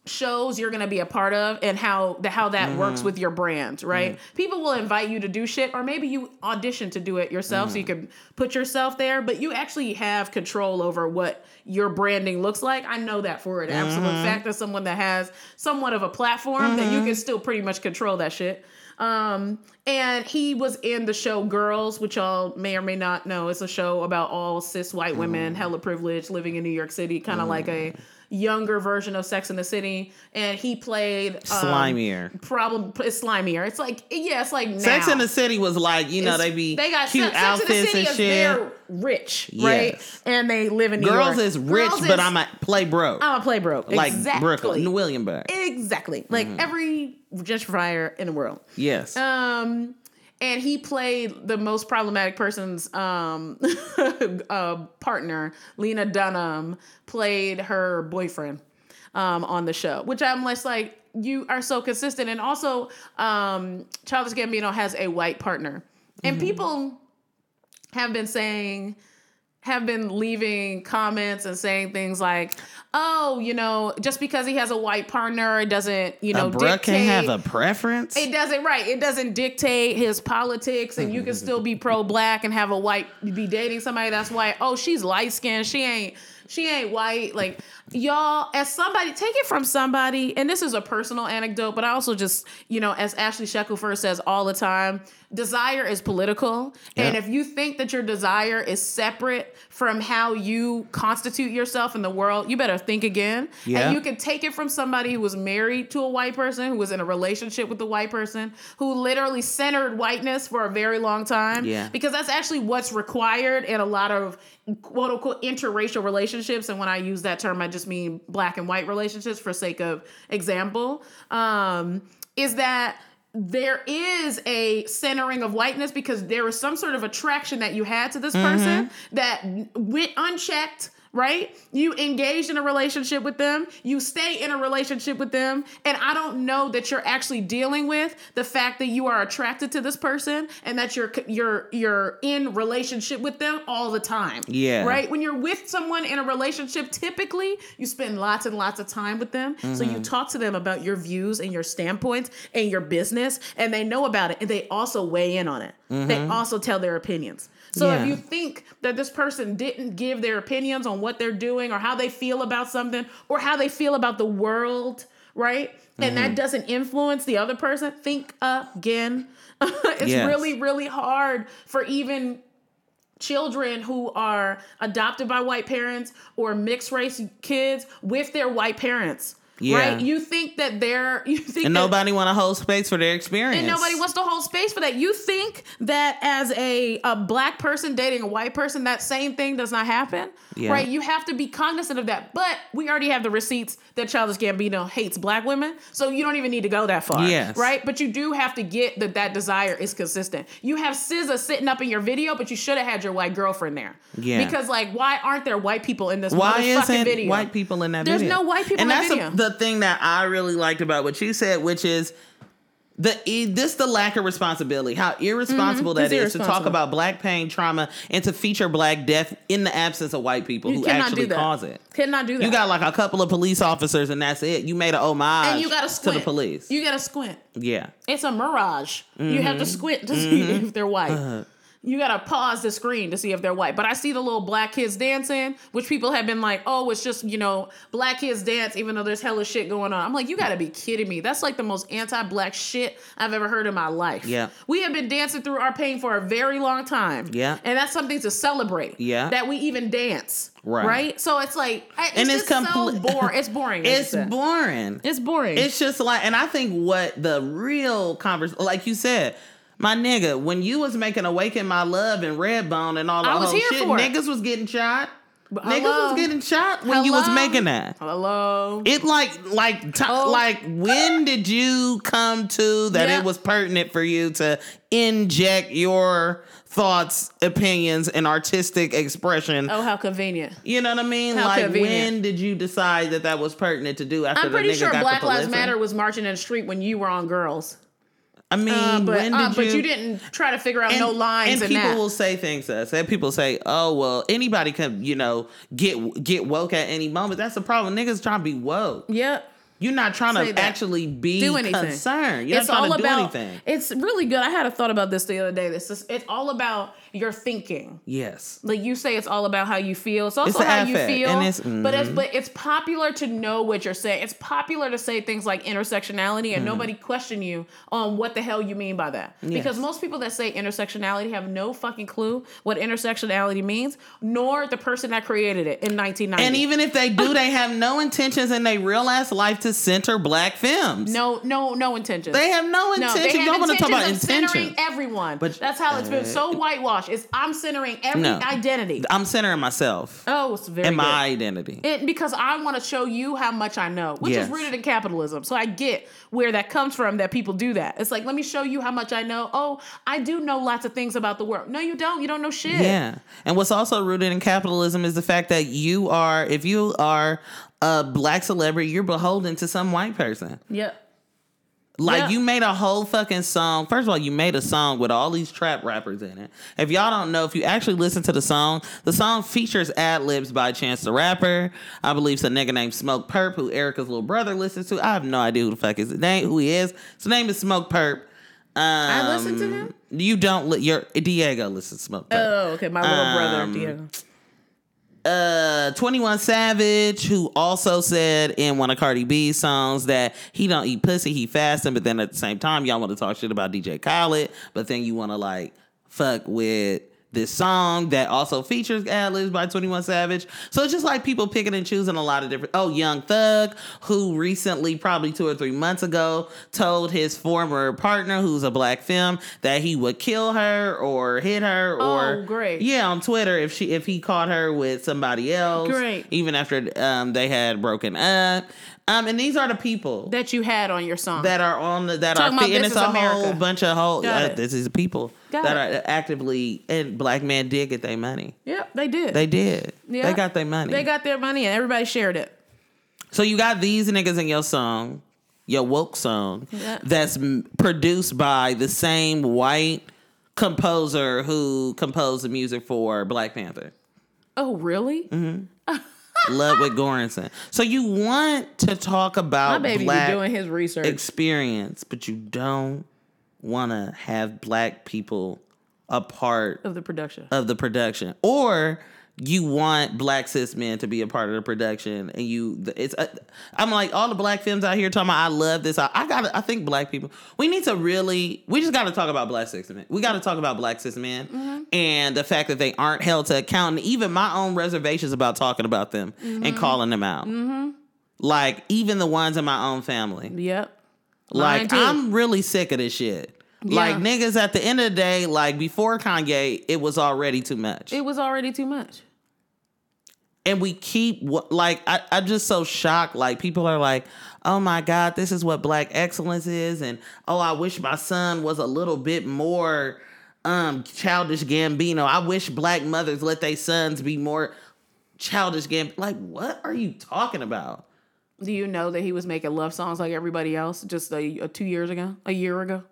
shows you're going to be a part of and how the how that works mm-hmm. with your brand, right? Mm-hmm. People will invite you to do shit or maybe you audition to do it yourself so you mm-hmm. can put yourself there, but you actually have control over what your branding looks like. I know that for an absolute fact as someone that has somewhat of a platform that you can still pretty much control that shit. Um, and he was in the show Girls, which y'all may or may not know. It's a show about all cis white women, hella privileged, living in New York City, kind of like a younger version of Sex in the City. And he played um, Slimier. Problem it's slimier. It's like yeah, it's like now. Sex in the City was like, you know, It's- they be they got cute Sex, Sex in the outfits City and is shit. they're rich, right? Yes. And they live in New Girls York. is rich, Girls but is- I'm a play broke. I'm a play broke. like exactly. Brooklyn, Williamburg. Exactly. Like every gentrifier in the world. Yes. Um, and he played the most problematic person's um uh, partner, Lena Dunham, played her boyfriend um on the show, which I'm less like you are so consistent. And also, um, Childish Gambino has a white partner, and people have been saying have been leaving comments and saying things like, "Oh, you know, just because he has a white partner, it doesn't, you know, a bruh can have a preference. it doesn't right. It doesn't dictate his politics, and you can still be pro black and have a white be dating somebody that's white. Oh, she's light skinned. She ain't. She ain't white. Like y'all, as somebody, take it from somebody. And this is a personal anecdote, but I also just, you know, as Ashleigh Shackelford says all the time, desire is political. And if you think that your desire is separate from how you constitute yourself in the world, you better think again. Yeah. And you can take it from somebody who was married to a white person, who was in a relationship with a white person, who literally centered whiteness for a very long time. Yeah. Because that's actually what's required in a lot of quote unquote interracial relationships. And when I use that term, I just mean black and white relationships for sake of example. Um, is that there is a centering of whiteness because there was some sort of attraction that you had to this person that went unchecked right? You engage in a relationship with them, you stay in a relationship with them, and I don't know that you're actually dealing with the fact that you are attracted to this person and that you're you're you're in relationship with them all the time. Yeah. Right? When you're with someone in a relationship, typically you spend lots and lots of time with them. So you mm-hmm. talk to them about your views and your standpoints and your business, and they know about it, and they also weigh in on it. They mm-hmm. also tell their opinions. So Yeah. if you think that this person didn't give their opinions on what they're doing or how they feel about something or how they feel about the world, right? And that mm. doesn't influence the other person, think again. it's Yes. really, really hard for even children who are adopted by white parents or mixed race kids with their white parents. Yeah. Right? You think that they're you think And that- nobody want to hold space for their experience. and nobody wants to hold space for that. You think that as a, a black person dating a white person, that same thing does not happen, Yeah. right? You have to be cognizant of that. But we already have the receipts that Childish Gambino hates black women, so you don't even need to go that far, Yes. right? But you do have to get that that desire is consistent. You have SZA sitting up in your video, but you should have had your white girlfriend there, Yeah. Because like, why aren't there white people in this Why motherfucking isn't video? white people in that video. There's video? no white people and in that video. the thing that I really liked about what you said, which is the this the lack of responsibility. How irresponsible that It's is to talk about black pain, trauma, and to feature black death in the absence of white people You who actually that. cause it. Cannot do that. You got like a couple of police officers, and that's it. You made an homage and you got to to the police. You got to squint. yeah, It's a mirage. You Mm-hmm. have to squint to see if they're white. Uh-huh. You gotta pause the screen to see if they're white. But I see the little black kids dancing, which people have been like, oh, it's just, you know, black kids dance, even though there's hella shit going on. I'm like, you gotta be kidding me. That's like the most anti black shit I've ever heard in my life. Yeah. We have been dancing through our pain for a very long time. Yeah. And that's something to celebrate. Yeah. That we even dance. Right. Right? So it's like, it's And it's just so boring. It's boring. it's boring. It's boring. It's just like, and I think what the real conversation, like you said, my nigga, when you was making "Awaken My Love" and Redbone and all that whole shit, niggas was getting shot. Niggas hello? was getting shot when you was making that. Hello. It like like ti- Oh. like when did you come to that Yeah. it was pertinent for you to inject your thoughts, opinions, and artistic expression? Oh, how convenient. You know what I mean? How like convenient. when did you decide that that was pertinent to do after I'm the pretty sure Black Lives Matter was marching in the street when you were on Girls. I mean, Uh, but when did uh, you? but you didn't try to figure out no lines and and, people that. will say things to us. And people say, "Oh, well, anybody can, you know, get get woke at any moment." That's the problem. Niggas trying to be woke. Yep. You're not trying Say to that. actually be Do anything. concerned. You're it's not trying all to do about. anything. It's really good. I had a thought about this the other day. This is. It's all about your thinking. Yes. Like you say, it's all about how you feel. It's also It's how you feel. and it's- mm-hmm. But it's but it's popular to know what you're saying. It's popular to say things like intersectionality, Mm-hmm. and nobody question you on what the hell you mean by that. Because most people that say intersectionality have no fucking clue what intersectionality means, nor the person that created it in 1990. And even if they do, they have no intentions in their real ass life to center black femmes. no, no, no intentions. They have no No, intention. they have Y'all want to talk about intentions centering everyone. But- that's how it's been so whitewashed. It's I'm centering every No. identity. I'm centering myself Oh, it's very and good. my identity. It, because I want to show you how much I know, which Yes. is rooted in capitalism. So I get where that comes from that people do that. It's like, let me show you how much I know. Oh, I do know lots of things about the world. No, you don't. You don't know shit. Yeah. And what's also rooted in capitalism is the fact that you are, if you are a black celebrity, you're beholden to some white person. Yep. Like Yeah. you made a whole fucking song. First of all, you made a song with all these trap rappers in it. If y'all don't know, if you actually listen to the song, the song features ad libs by Chance the Rapper. I believe it's a nigga named Smoke Perp, who Ericka's little brother listens to. I have no idea who the fuck is his name, who he is. His name is Smoke Perp. Um, I listen to him? You don't. Li- your Diego listens to Smoke Perp. Oh, okay. My little brother, Um, Diego. Uh 21 Savage, who also said in one of Cardi B's songs that he don't eat pussy, he fasting, but then at the same time, y'all want to talk shit about DJ Khaled, but then you want to like fuck with this song that also features ad libs by 21 Savage. So it's just like people picking and choosing a lot of different. Oh, Young Thug, who recently, probably two or three months ago, told his former partner, who's a black femme, that he would kill her or hit her or Oh, great. yeah on Twitter if she if he caught her with somebody else. Great. Even after um, they had broken up. Um, and these are the people that you had on your song. that are on the that Talking are and it's a America. whole bunch of whole uh, this is people Got that it. are actively and black men did get their money. yep, they did. They did. Yeah. They got their money. They got their money and everybody shared it. so you got these niggas in your song, your woke song, Yeah. that's m- produced by the same white composer who composed the music for Black Panther. Oh, really? Mm-hmm. Ludwig Göransson. So you want to talk My about baby black doing his research. experience, but you don't want to have black people a part of the production. of the production, or you want black cis men to be a part of the production, and you it's. uh, I'm like all the black femmes out here talking about. I love this. I, I got. I think black people. We need to really. We just got to talk about black cis men. We got to talk about black cis men mm-hmm. and the fact that they aren't held to account, and even my own reservations about talking about them and mm-hmm. calling them out. Mm-hmm. Like even the ones in my own family. yep. Like I'm really sick of this shit. Like niggas at the end of the day, like before Kanye, it was already too much. It was already too much. And we keep like I, I'm just so shocked. Like people are like, oh my God, this is what black excellence is, and oh, I wish my son was a little bit more um childish Gambino. I wish black mothers let their sons be more childish Gambino. Like, what are you talking about? Do you know that he was making love songs like everybody else just a, a two years ago, a year ago?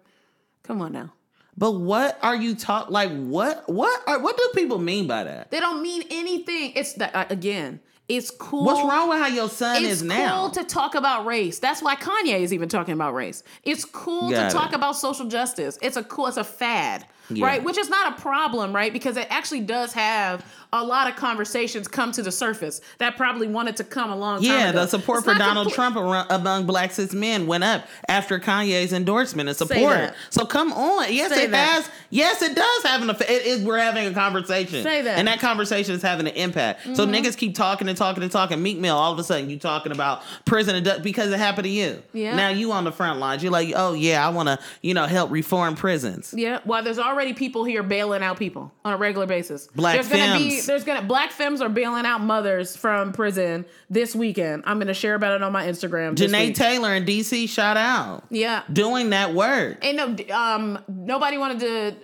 Come on now. But what are you talk like? What what are what do people mean by that? They don't mean anything. It's that uh, again. It's cool. What's wrong with how your son It's is cool now? It's cool to talk about race. That's why Kanye is even talking about race. It's cool Got to talk about social justice. It's a cool. It's a fad, Yeah. right? Which is not a problem, right? Because it actually does have a lot of conversations come to the surface that probably wanted to come a long time Yeah, the support It's for Donald complete- Trump among black cis men went up after Kanye's endorsement and support. So come on, yes, Say it that. has. Yes, it does have an effect. It is. We're having a conversation. Say that. Mm-hmm. and that conversation is having an impact. So niggas keep talking and talking and talking. Meek Mill, all of a sudden, you talking about prison because it happened to you. Yeah. Now you on the front lines. You're like, oh yeah, I want to, you know, help reform prisons. Yeah, well, there's already people here bailing out people on a regular basis. Black there's gonna be there's gonna black femmes are bailing out mothers from prison this weekend. I'm gonna share about it on my Instagram. Janae. Taylor in DC, shout out. Yeah, Doing that work. And no um nobody wanted to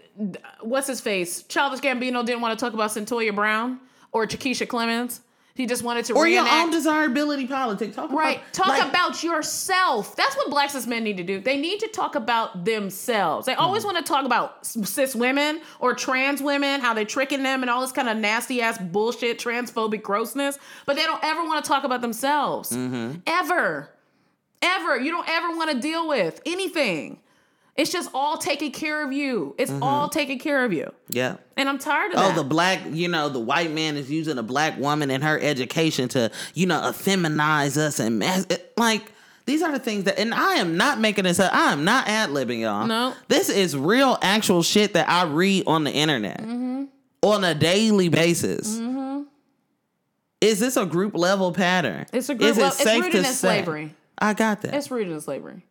what's his face? Childish Gambino didn't want to talk about Cyntoia Brown or Chikesia Clemons. He just wanted to Or your own desirability politics. Talk Right. about Talk like- about yourself. That's what black cis men need to do. They need to talk about themselves. They always want to talk about cis women or trans women, how they're tricking them and all this kind of nasty ass bullshit, transphobic grossness. But they don't ever want to talk about themselves. Mm-hmm. Ever. Ever. You don't ever want to deal with anything. It's just all taking care of you. It's all taking care of you. Yeah. And I'm tired of Mm-hmm. Oh, that. the black, you know, the white man is using a black woman and her education to, you know, effeminize us and it- like these are the things that, and I am not making this up. I am not ad libbing, y'all. No. this is real, actual shit that I read on the internet Mm-hmm. on a daily basis. Is this a group level pattern? It's a group it level- it's rooted in slavery. I got that. It's rooted in slavery.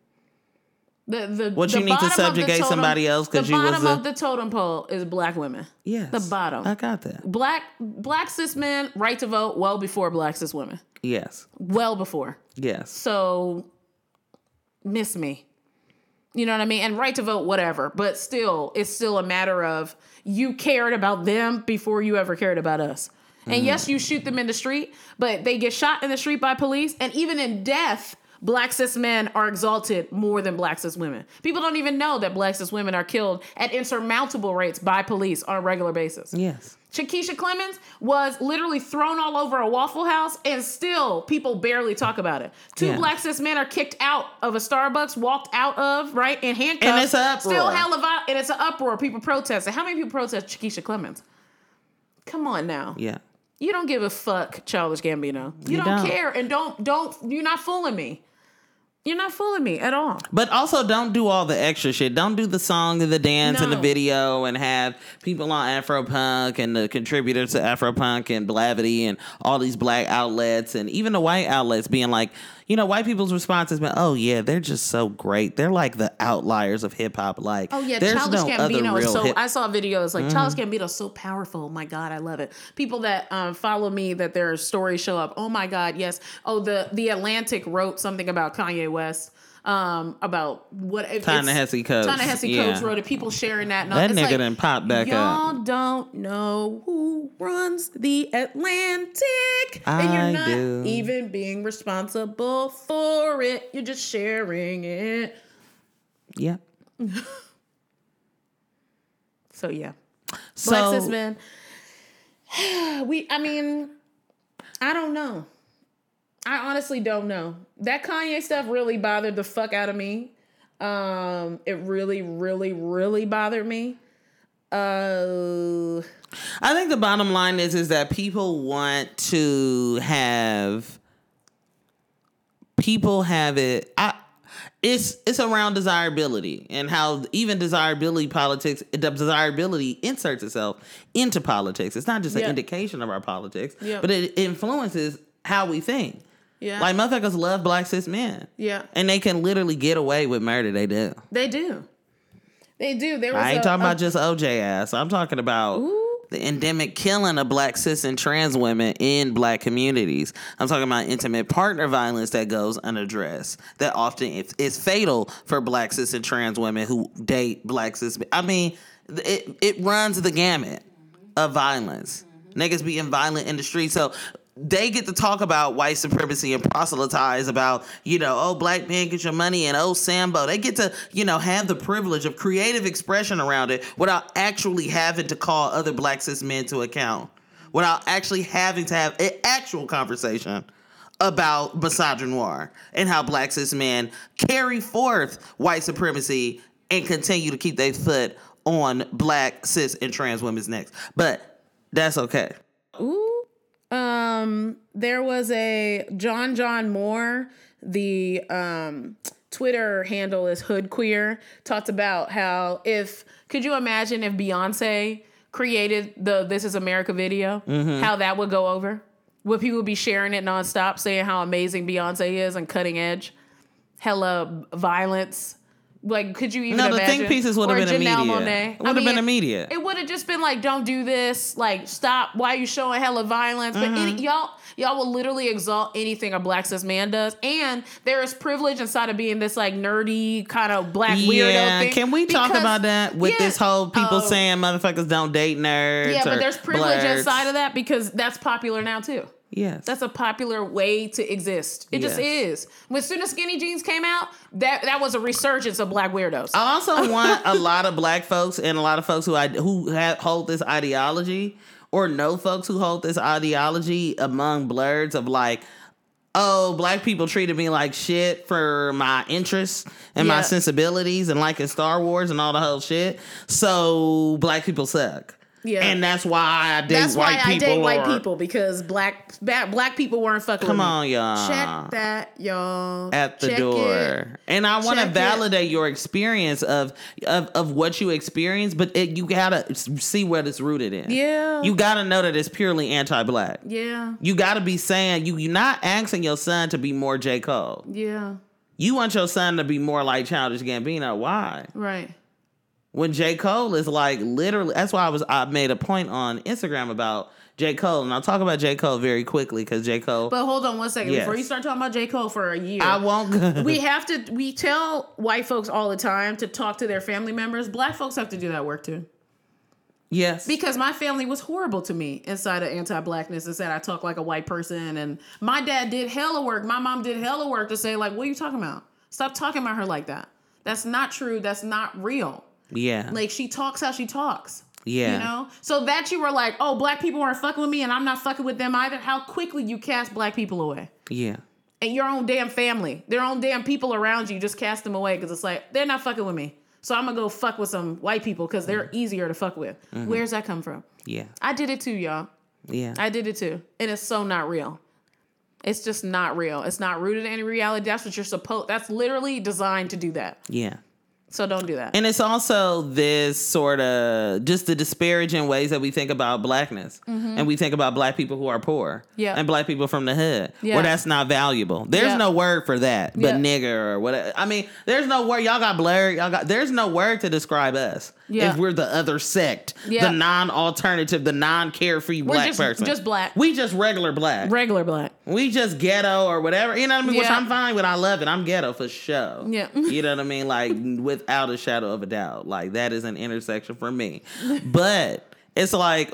The, the, What, the you need to bottom of the subjugate totem- somebody else because you was the bottom of the totem pole is black women. yes, the bottom. I got that. Black black cis men right to vote well before black cis women. Yes, Well before. yes. So miss me. You know what I mean? And right to vote, whatever. But still, it's still a matter of you cared about them before you ever cared about us. And Mm-hmm. yes, you shoot them in the street, but they get shot in the street by police. And even in death, black cis men are exalted more than black cis women. People don't even know that black cis women are killed at insurmountable rates by police on a regular basis. Yes. Chikesia Clemons was literally thrown all over a Waffle House, and still people barely talk about it. Two Yeah. black cis men are kicked out of a Starbucks, walked out of right in handcuffs. And it's a Still hell of a, and it's an uproar. People protesting. How many people protest Chikesia Clemons? Come on now. Yeah. You don't give a fuck, Childish Gambino. You, You don't, don't. care, and don't don't. You're not fooling me. You're not fooling me at all. But also, don't do all the extra shit. Don't do the song and the dance and the video and have people on Afropunk and the contributors to Afropunk and Blavity and all these black outlets and even the white outlets being like, you know, white people's response has been, "Oh yeah, they're just so great. They're like the outliers of hip hop. Like, Oh yeah, there's Childish no Gambino is real so. hip-. I saw videos like Childish Gambino is so powerful. My God, I love it. People that um, follow me, that their stories show up. Oh my God, yes. Oh, the the Atlantic wrote something about Kanye West. Um, about what Ta-Nehisi Coates, Ta-Nehisi yeah. Coates wrote it. People sharing that. And That nigga like, done popped back up. y'all don't know who runs the Atlantic, and you're not do. even being responsible for it. You're just sharing it. yeah. So yeah. So Black cis men. We, I mean, I don't know. I honestly don't know. That Kanye stuff really bothered the fuck out of me. Um, it really, really, really bothered me. Uh, I think the bottom line is is that people want to have people have it. I it's it's around desirability and how even desirability politics the desirability inserts itself into politics. It's not just Yeah. an indication of our politics, Yeah. but it influences how we think. Yeah, Like motherfuckers love black cis men. yeah, And they can literally get away with murder. They do. they do. They do. There was I ain't a- talking a- about just OJ ass. I'm talking about Ooh. the endemic killing of black cis and trans women in black communities. I'm talking about intimate partner violence that goes unaddressed. That often is, is fatal for black cis and trans women who date black cis. I mean, it it runs the gamut of violence. Niggas being violent in the street. So they get to talk about white supremacy and proselytize about, you know, oh, black men get your money and oh, Sambo. They get to, you know, have the privilege of creative expression around it without actually having to call other black cis men to account, without actually having to have an actual conversation about misogynoir and how black cis men carry forth white supremacy and continue to keep their foot on black cis and trans women's necks. But that's okay. Ooh. Um, there was a John John Moore, the um Twitter handle is Hood Queer, talked about how if could you imagine if Beyonce created the This Is America video, how that would go over? Would people be sharing it nonstop, saying how amazing Beyonce is and cutting edge? Hella violence. Like, could you even No, the imagine? think pieces would have been Janelle immediate. Monáe. It would have been immediate. It would have just been like, don't do this. Like, stop. Why are you showing hella violence? But Mm-hmm. any, y'all, y'all will literally exalt anything a black cis man does. And there is privilege inside of being this like nerdy kind of black weirdo yeah, thing. can we talk Because- about that with yeah, this whole people oh, saying motherfuckers don't date nerds? Yeah, but there's privilege blurs? inside of that because that's popular now too. Yes, That's a popular way to exist. It just is. When soon as skinny jeans came out, that that was a resurgence of black weirdos. I also want a lot of black folks and a lot of folks who I who have, hold this ideology or know folks who hold this ideology among blerds of like, oh, black people treated me like shit for my interests and my sensibilities and liking Star Wars and all the whole shit. So black people suck. Yeah. and that's why I date That's white why I people. date white people because black black people weren't fucking. Come on, y'all. Check that, y'all. at the Check door. it. And I want to Check it. validate your experience of, of of what you experience, but it, you gotta see what it's rooted in. Yeah. you gotta know that it's purely anti-black. Yeah, You gotta be saying you you're not asking your son to be more J Cole. yeah, You want your son to be more like Childish Gambino. Why? right. When J Cole is like literally, that's why I was I made a point on Instagram about J Cole, and I'll talk about J Cole very quickly because J Cole. But hold on one second Yes. before you start talking about J Cole for a year. I won't. we have to. We tell white folks all the time to talk to their family members. Black folks have to do that work too. yes. Because my family was horrible to me inside of anti-blackness and said I talk like a white person. And my dad did hella work. My mom did hella work to say like, what are you talking about? Stop talking about her like that. That's not true. That's not real. Yeah. Like she talks how she talks. yeah. You know? So that you were like, oh, black people aren't fucking with me and I'm not fucking with them either. How quickly you cast black people away. Yeah. And your own damn family, their own damn people around you, just cast them away because it's like, they're not fucking with me. So I'm gonna go fuck with some white people because they're mm-hmm. easier to fuck with. Mm-hmm. Where's that come from? Yeah. I did it too, y'all. Yeah. I did it too. And it's so not real. It's just not real. It's not rooted in any reality. That's what you're supposed that's literally designed to do that. yeah. So don't do that. And it's also this sort of just the disparaging ways that we think about blackness. And we think about black people who are poor. Mm-hmm. Yeah. And black people from the hood. Yeah. Where that's not valuable. There's Yeah. no word for that, but Yeah. nigger or whatever. I mean, there's no word. Y'all got blerd. Y'all got there's no word to describe us. Yeah. If we're the other sect, Yeah. the non-alternative, the non-carefree black just- person. just black. We just regular black. Regular black. We just ghetto or whatever, you know what I mean? Which I'm fine with. I love it. I'm ghetto for sure. Yeah. You know what I mean? Like without a shadow of a doubt. Like that is an intersection for me. But it's like,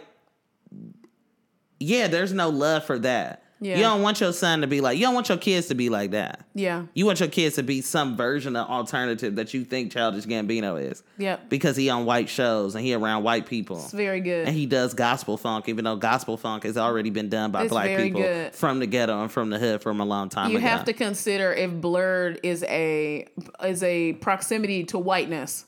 yeah, there's no love for that. Yeah. You don't want your son to be like, you don't want your kids to be like that. Yeah. You want your kids to be some version of alternative that you think Childish Gambino is. Yep. Because he on white shows and he around white people. It's very good. And he does gospel funk, even though gospel funk has already been done by It's black people good. from the ghetto and from the hood from a long time you ago. have to consider if blerd is a is a proximity to whiteness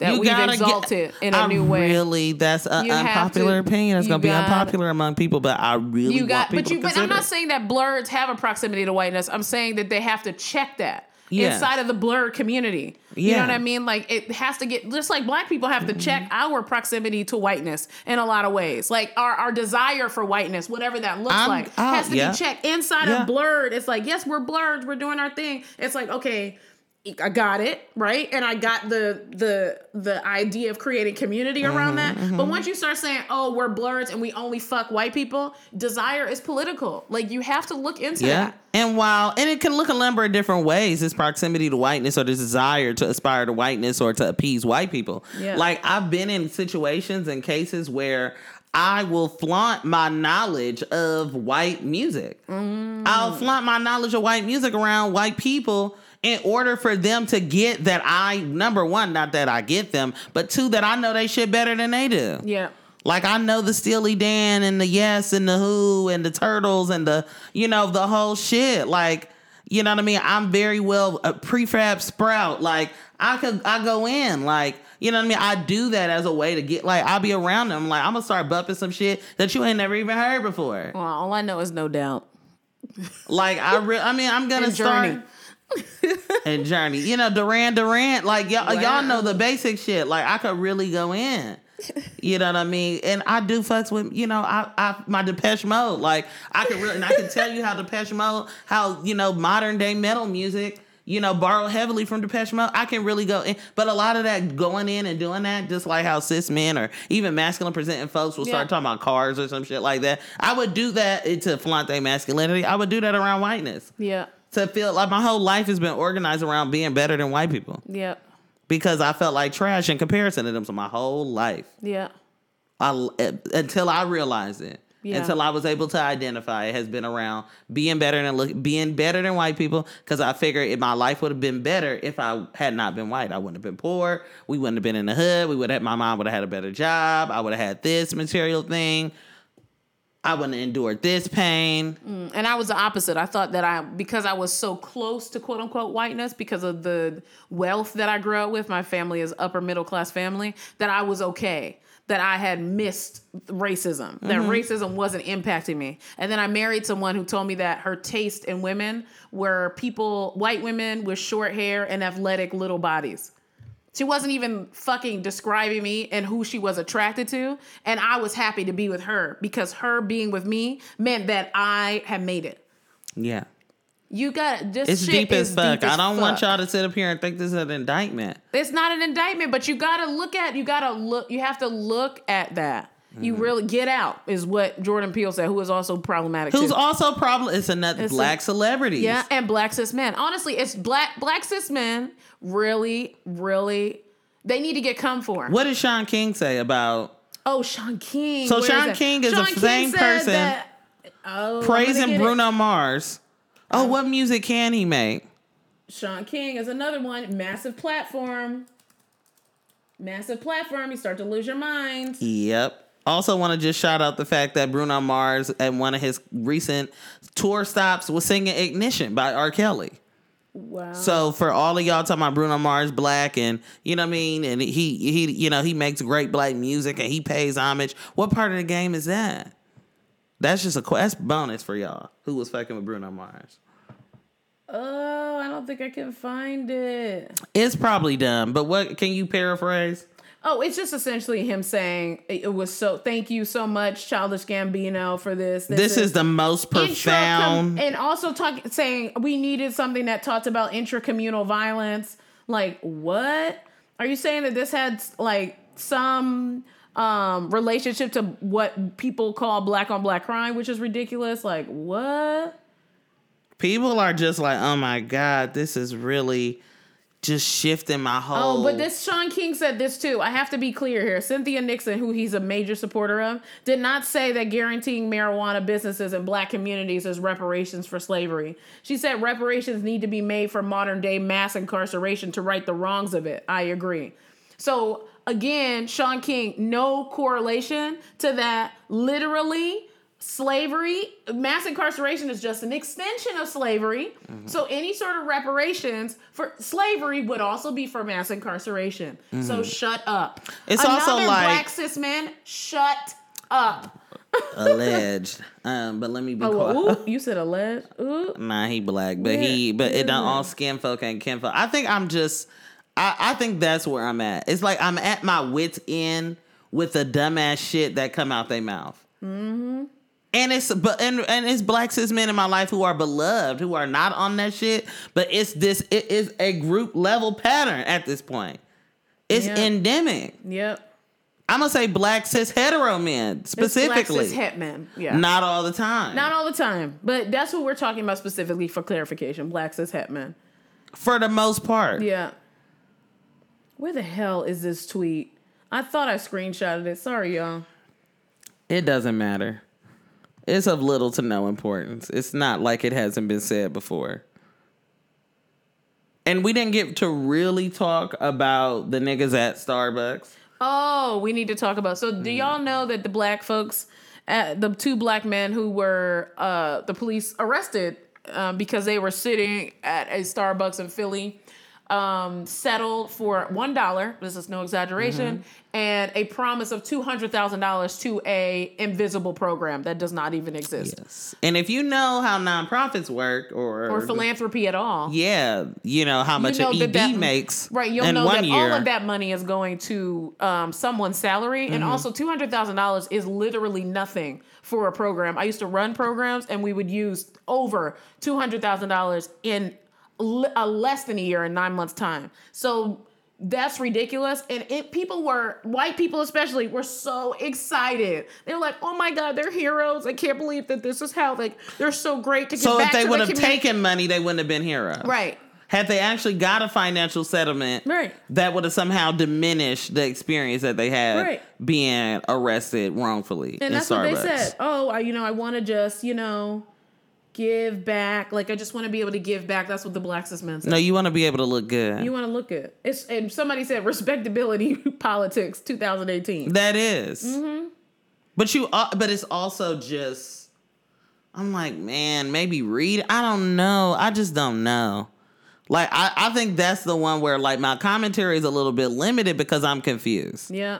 that we've gotta exalted get- in a I new way. Really, that's an unpopular to- opinion. It's gonna be gotta- unpopular among people, but I really you got, but you. to But I'm not saying that blerds have a proximity to whiteness. I'm saying that they have to check that Yeah. inside of the blerd community. Yeah. You know what I mean? Like it has to get just like black people have to mm-hmm. check our proximity to whiteness in a lot of ways. Like our our desire for whiteness, whatever that looks I'm- like, oh, has to yeah. be checked inside of blerd. It's like yes, we're blerd. We're doing our thing. It's like okay. I got it right, and I got the the the idea of creating community around Mm-hmm, that. But once you start saying, "Oh, we're blerds and we only fuck white people," desire is political. Like you have to look into Yeah. that. And while and it can look a number of different ways, this proximity to whiteness or this desire to aspire to whiteness or to appease white people. Yeah. Like I've been in situations and cases where I will flaunt my knowledge of white music. Mm. I'll flaunt my knowledge of white music around white people in order for them to get that I number one, not that I get them, but two, that I know they shit better than they do. Yeah. Like I know the Steely Dan and the Yes and the Who and the Turtles and the you know the whole shit. Like you know what I mean. I'm very well a prefab sprout. Like I could I go in like you know what I mean. I do that as a way to get like I'll be around them. Like I'm gonna start bumping some shit that you ain't never even heard before. Well, all I know is no doubt. Like I re- I mean I'm gonna start. Journey. And Journey. You know, Duran Duran, like y'all, Wow. y'all know the basic shit. Like I could really go in. You know what I mean? And I do fucks with, you know, I, I my Depeche Mode. Like I could really and I can tell you how Depeche Mode, how, you know, modern day metal music, you know, borrow heavily from Depeche Mode. I can really go in. But a lot of that going in and doing that, just like how cis men or even masculine presenting folks will start Yeah. talking about cars or some shit like that. I would do that eh, to flaunt their masculinity. I would do that around whiteness Yeah. To feel like my whole life has been organized around being better than white people Yeah. because I felt like trash in comparison to them. So my whole life, Yeah. I eh, until I realized it, Yeah. until I was able to identify it, has been around being better than look, being better than white people. Because I figured if my life would have been better if I had not been white. I wouldn't have been poor. We wouldn't have been in the hood. We would have. My mom would have had a better job. I would have had this material thing. I wouldn't endure this pain. Mm, and I was the opposite. I thought that I, because I was so close to quote unquote whiteness, because of the wealth that I grew up with, my family is upper middle class family, that I was okay. That I had missed racism, that mm-hmm. racism wasn't impacting me. And then I married someone who told me that her taste in women were people, white women with short hair and athletic little bodies. She wasn't even fucking describing me and who she was attracted to. And I was happy to be with her because her being with me meant that I had made it. Yeah. You got this. It's deep as fuck. deep as I don't want y'all to sit up here and think this is an indictment. It's not an indictment, but you gotta look at. You gotta look. You have to look at that. You Mm-hmm. really get out is what Jordan Peele said, who is also problematic. Who's too. also problem? It's another It's black a- celebrities. Yeah, and black cis men. Honestly, it's black black cis men really, really. They need to get come for. What did Shaun King say about Oh, Shaun King. So Shaun that? King is the King same person that- oh, praising get it. Bruno Mars? Oh, what music can he make? Shaun King is another one. Massive platform. Massive platform. You start to lose your mind. Yep. Also, want to just shout out the fact that Bruno Mars at one of his recent tour stops was singing "Ignition" by R. Kelly. Wow. So for all of y'all talking about Bruno Mars black and you know what I mean, and he he you know he makes great black music and he pays homage. What part of the game is that? That's just a que- that's bonus for y'all who was fucking with Bruno Mars. Oh, I don't think I can find it. It's probably dumb, but what can you paraphrase? Oh, it's just essentially him saying it was so. Thank you so much, Childish Gambino, for this. This, is, the most profound. and also talk saying we needed something that talked about intracommunal violence. Like what? Are you saying that this had like some um relationship to what people call black on black crime, which is ridiculous? Like what? People are just like, oh my god, this is really just shifting my whole. Oh, but this Shaun King said this too. I have to be clear here. Cynthia Nixon, who he's a major supporter of, did not say that guaranteeing marijuana businesses in black communities is reparations for slavery. She said reparations need to be made for modern day mass incarceration to right the wrongs of it. I agree. So again, Shaun King, no correlation to that. Literally, slavery, mass incarceration is just an extension of slavery. So any sort of reparations for slavery would also be for mass incarceration. So shut up. It's Another also like- black cis man, shut up. alleged. Um, but let me be Oh, quiet. ooh, you said alleged. Ooh. Nah, he black, but he, but it don't all skin folk and kin folk. I think I'm just, I, I think that's where I'm at. It's like I'm at my wits end with the dumbass shit that come out their mouth. Mm-hmm. And it's but and and it's black cis men in my life who are beloved, who are not on that shit. But it's this, it is a group level pattern at this point. It's Yeah. endemic. Yep. I'm gonna say black cis hetero men It's black specifically, cis het men. Yeah. not all the time. Not all the time, but that's what we're talking about specifically for clarification. Black cis het men. for the most part. Yeah. Where the hell is this tweet? I thought I screenshotted it. Sorry, y'all. It doesn't matter. It's of little to no importance. It's not like it hasn't been said before. And we didn't get to really talk about the niggas at Starbucks. Oh, we need to talk about. So, Mm. do y'all know that the black folks, uh, the two black men who were uh, the police arrested um, because they were sitting at a Starbucks in Philly, um, settled for one dollar. This is no exaggeration, Mm-hmm. And a promise of two hundred thousand dollars to a invisible program that does not even exist Yes. And if you know how nonprofits work or or philanthropy at all. yeah, you know how much know an ED that- makes Right, you'll know that year. all of that money is going to um, someone's salary, and Mm-hmm. also two hundred thousand dollars is literally nothing for a program. I used to run programs, and we would use over two hundred thousand dollars in l- a less than a year in nine months' time. So that's ridiculous, and it people were white people especially were so excited. They were like, "Oh my god, they're heroes! I can't believe that this is how like they're so great to give so if they would have community." taken money, they wouldn't have been heroes. right." Had they actually got a financial settlement, Right. that would have somehow diminished the experience that they had Right. being arrested wrongfully And that's Starbucks. what they said. Oh, I, you know, I want to just, you know, give back. Like I just want to be able to give back. That's what the black cis men said. No, you want to be able to look good. You want to look good. It's and somebody said respectability politics 2018. that is. Mm-hmm. But you, uh, but it's also just. I'm like, man, maybe read. I don't know. I just don't know. Like, I, I think that's the one where like my commentary is a little bit limited because I'm confused. Yeah.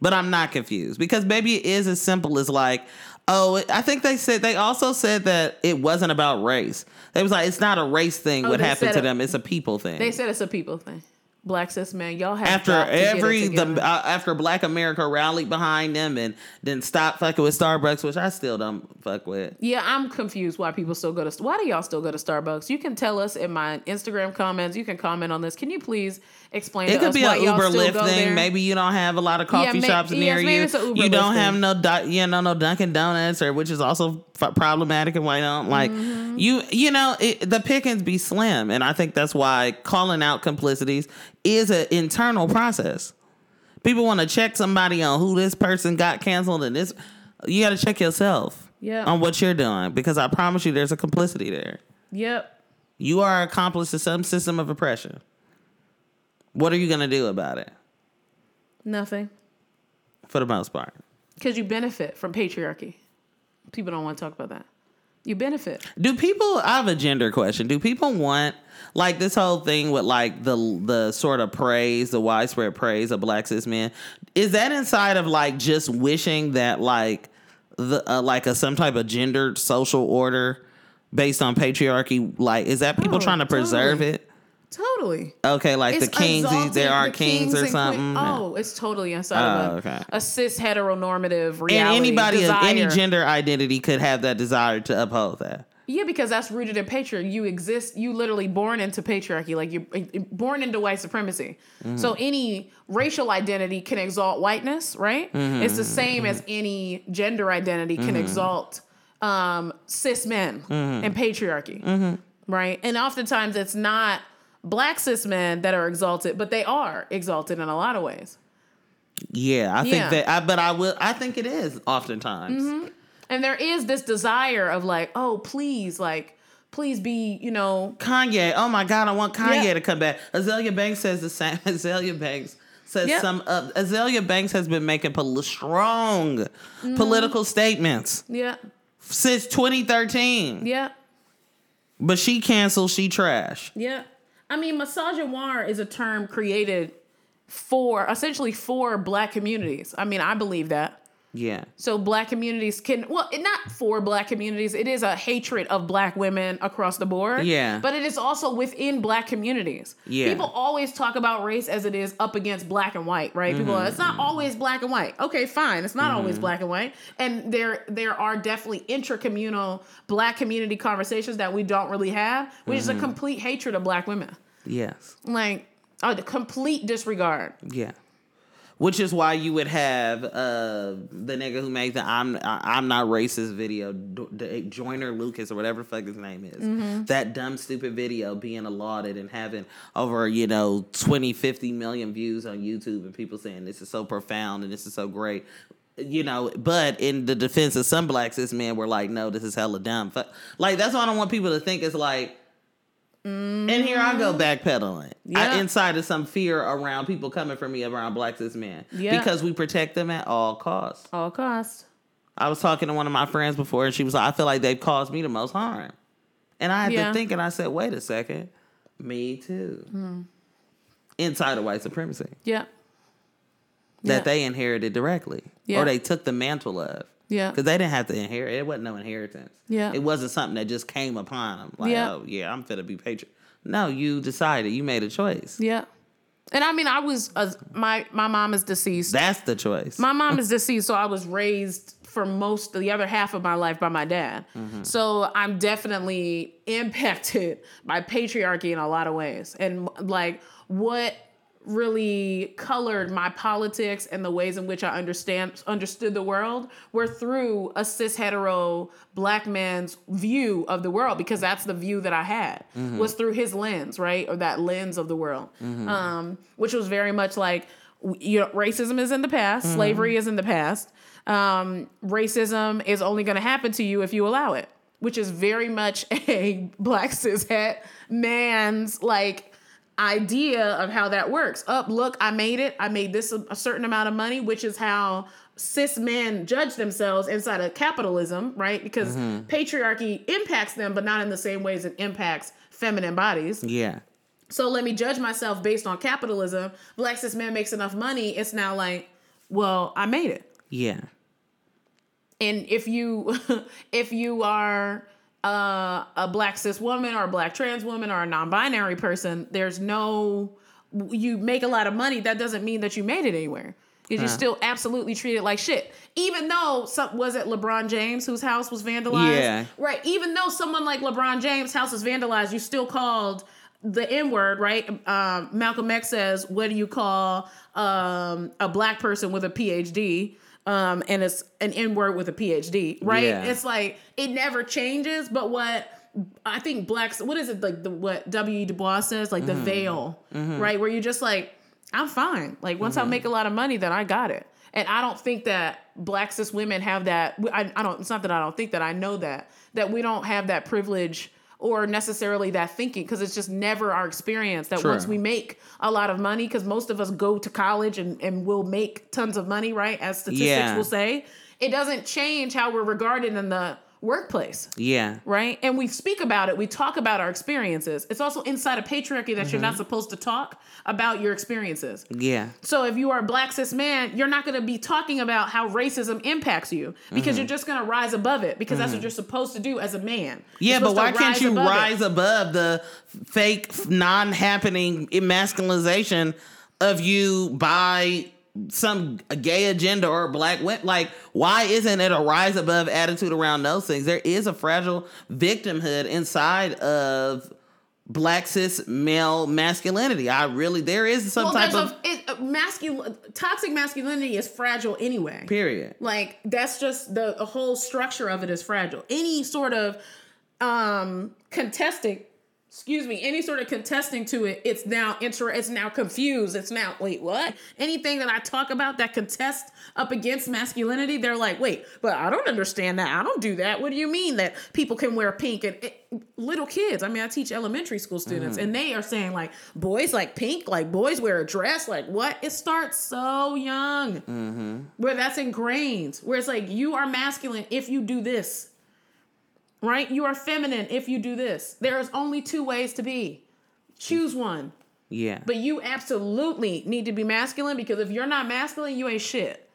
But I'm not confused because maybe it is as simple as like, oh, I think they said they also said that it wasn't about race. They was like, it's not a race thing. Oh, what happened to it- them? It's a people thing. They said it's a people thing. Black cis men, y'all have after got to get it every the uh, after Black America rallied behind them and then stopped fucking with Starbucks, which I still don't fuck with. Yeah, I'm confused why people still go to. Why do y'all still go to Starbucks? You can tell us in my Instagram comments. You can comment on this. Can you please explain? It could be an Uber Lyft thing. there? Maybe you don't have a lot of coffee may- shops yes, near maybe you. You don't have thing. no, Di- you know, no Dunkin' Donuts, or which is also f- problematic and why don't like Mm-hmm. you. You know, it, the pickings be slim, and I think that's why calling out complicities is an internal process. People want to check somebody on who this person got canceled, and this you got to check yourself Yeah. on what you're doing because I promise you, there's a complicity there. Yep. You are accomplice to some system of oppression. What are you gonna do about it? Nothing. For the most part. Because you benefit from patriarchy. People don't want to talk about that. You benefit. Do people? I have a gender question. Do people want like this whole thing with like the the sort of praise, the widespread praise of black cis men? Is that inside of like just wishing that like the uh, like a some type of gendered social order based on patriarchy? Like, is that people Oh, trying to preserve totally. it? Totally. Okay, like the kings, there are the kings, or something. Oh, it's totally inside Oh, of a, okay. a cis heteronormative reality. and anybody of any gender identity could have that desire to uphold that. Yeah, because that's rooted in patriarchy. You exist. You literally born into patriarchy. Like you're eh, born into white supremacy. Mm-hmm. So any racial identity can exalt whiteness, right? Mm-hmm. It's the same as any gender identity can exalt um, cis men Mm-hmm. and patriarchy, right? And oftentimes it's not black cis men that are exalted, but they are exalted in a lot of ways. Yeah, I think Yeah. that. I, but I will. I think it is oftentimes. And there is this desire of like, oh, please, like, please be, you know, Kanye. Oh my God, I want Kanye Yeah. to come back. Azealia Banks says the same. Azealia Banks says Yeah. some. Uh, Azealia Banks has been making pol- strong Mm-hmm. political statements yeah, since 2013. yeah. But she canceled. She trash. Yeah. I mean, misogynoir is a term created for essentially for black communities. I mean, I believe that. Yeah. So black communities can well, it- not for black communities. It is a hatred of black women across the board. Yeah. But it is also within black communities. Yeah. People always talk about race as it is up against black and white, right? People are, it's not mm-hmm. always black and white. Okay, fine. It's not always mm-hmm. black and white. And there there are definitely intracommunal black community conversations that we don't really have, which is a mm-hmm. complete hatred of black women. Yes. Like a complete disregard. Yeah. Which is why you would have uh, the nigga who made the "I'm I'm not racist" video, D- Joyner Lucas or whatever the fuck his name is. Mm-hmm. That dumb stupid video being lauded and having over you know 20, 50 million views on YouTube and people saying this is so profound and this is so great. You know, but in the defense of some black cis men were like, no, this is hella dumb. Like that's why I don't want people to think it's like. And here I go backpedaling. I, Yeah. inside of some fear around people coming for me around black cis men. Yeah. Because we protect them at all costs. All costs. I was talking to one of my friends before and she was like, I feel like they've caused me the most harm. And I had Yeah. to think and I said, wait a second. Me too. Hmm. Inside of white supremacy. Yeah. That Yeah. they inherited directly. Yeah. Or they took the mantle of. Yeah. Because they didn't have to inherit. It wasn't no inheritance. Yeah. It wasn't something that just came upon them. Like, Yeah. oh, yeah, I'm finna be patriot. No, you decided. You made a choice. Yeah. And I mean, I was uh, my my mom is deceased. That's the choice. my mom is deceased, so I was raised for most of the other half of my life by my dad. So I'm definitely impacted by patriarchy in a lot of ways. And like what really colored my politics and the ways in which I understand understood the world were through a cis hetero black man's view of the world because that's the view that I had was through his lens, right? Or that lens of the world. Um, which was very much like you know, racism is in the past, slavery is in the past. Um, racism is only going to happen to you if you allow it, which is very much a black cis het man's like idea of how that works. Up, look, I made it. I made this a, a certain amount of money, which is how cis men judge themselves inside of capitalism, right? Because mm-hmm. patriarchy impacts them, but not in the same ways it impacts feminine bodies. yeah. So let me judge myself based on capitalism. Black cis man makes enough money. It's now like, well, I made it. Yeah. And if you if you are uh, a black cis woman or a black trans woman or a non-binary person, there's no you make a lot of money. That doesn't mean that you made it anywhere. You're just still absolutely treated like shit. Even though some was it LeBron James whose house was vandalized? Yeah. Right. Even though someone like LeBron James' house is vandalized, you still called the N word, right? Um, Malcolm X says, "What do you call um, a black person with a PhD?" Um, and it's an N word with a PhD, right? Yeah. It's like it never changes. But what I think blacks, what is it like? The what W. E. Du Bois says, like the mm-hmm. veil, mm-hmm. right? Where you're just like, I'm fine. Like once I mm-hmm. make a lot of money, then I got it. And I don't think that black cis women have that. I, I don't. It's not that I don't think that. I know that that we don't have that privilege or necessarily that thinking because it's just never our experience that once we make a lot of money because most of us go to college and, and will make tons of money right as statistics Yeah. will say it doesn't change how we're regarded in the workplace Yeah. right? And we speak about it, we talk about our experiences. It's also inside of patriarchy that you're Mm-hmm. not supposed to talk about your experiences. Yeah. So if you are a black cis man, you're not going to be talking about how racism impacts you because Mm-hmm. you're just going to rise above it because that's what you're supposed to do as a man. Yeah, but why can't you above it. rise above the fake, non-happening emasculization of you by some gay agenda or black like why isn't it a rise above attitude around those things there is a fragile victimhood inside of black cis male masculinity i really there is some Well, type of a, it, a masculine toxic masculinity is fragile anyway. period Like that's just the, the whole structure of it is fragile. Any sort of um contesting, excuse me, any sort of contesting to it, it's now inter it's now confused. It's now wait, what? Anything that I talk about that contests up against masculinity, they're like, wait, but I don't understand that. I don't do that. What do you mean that people can wear pink and it, little kids? I mean, I teach elementary school students and mm. they are saying like boys like pink, like boys wear a dress, like what? It starts so young mm-hmm. where that's ingrained, where it's like you are masculine if you do this, right? You are feminine if you do this. There is only two ways to be. Choose one. yeah But you absolutely need to be masculine because if you're not masculine, you ain't shit.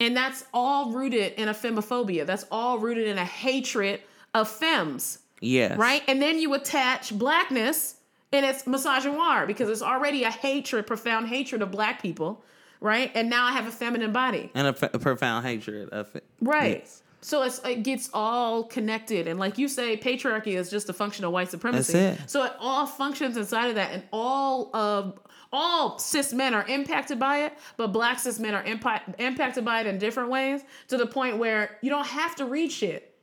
And that's all rooted in a femmephobia. That's all rooted in a hatred of femmes yes right? And then you attach blackness and it's misogynoir because it's already a hatred, profound hatred of black people, right? And now I have a feminine body, and a, f- a profound hatred of it right? Yes. So it's it gets all connected, and like you say, patriarchy is just a function of white supremacy. That's it. So it all functions inside of that, and all of all cis men are impacted by it, but black cis men are impa- impacted by it in different ways to the point where you don't have to read shit.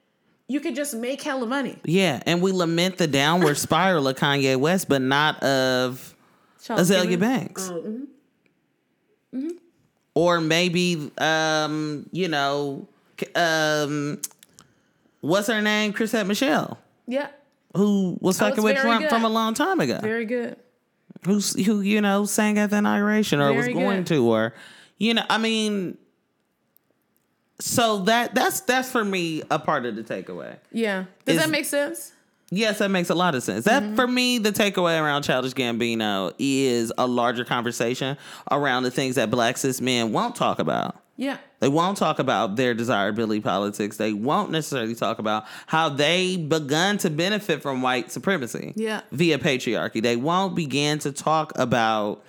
You could just make hella money. yeah and we lament the downward spiral of kanye west but not of Azealia Banks. Or maybe, um, you know, um, what's her name? Chrisette Michele, Yeah, who was fucking with Trump good. from a long time ago. very good. Who's who, you know, sang at the inauguration or was going good. to, or you know, I mean, so that that's that's for me a part of the takeaway. Yeah. Does Is- that make sense? Yes, that makes a lot of sense. That Mm-hmm. for me, the takeaway around Childish Gambino is a larger conversation around the things that black cis men won't talk about. Yeah. They won't talk about their desirability politics. They won't necessarily talk about how they begun to benefit from white supremacy Yeah. via patriarchy. They won't begin to talk about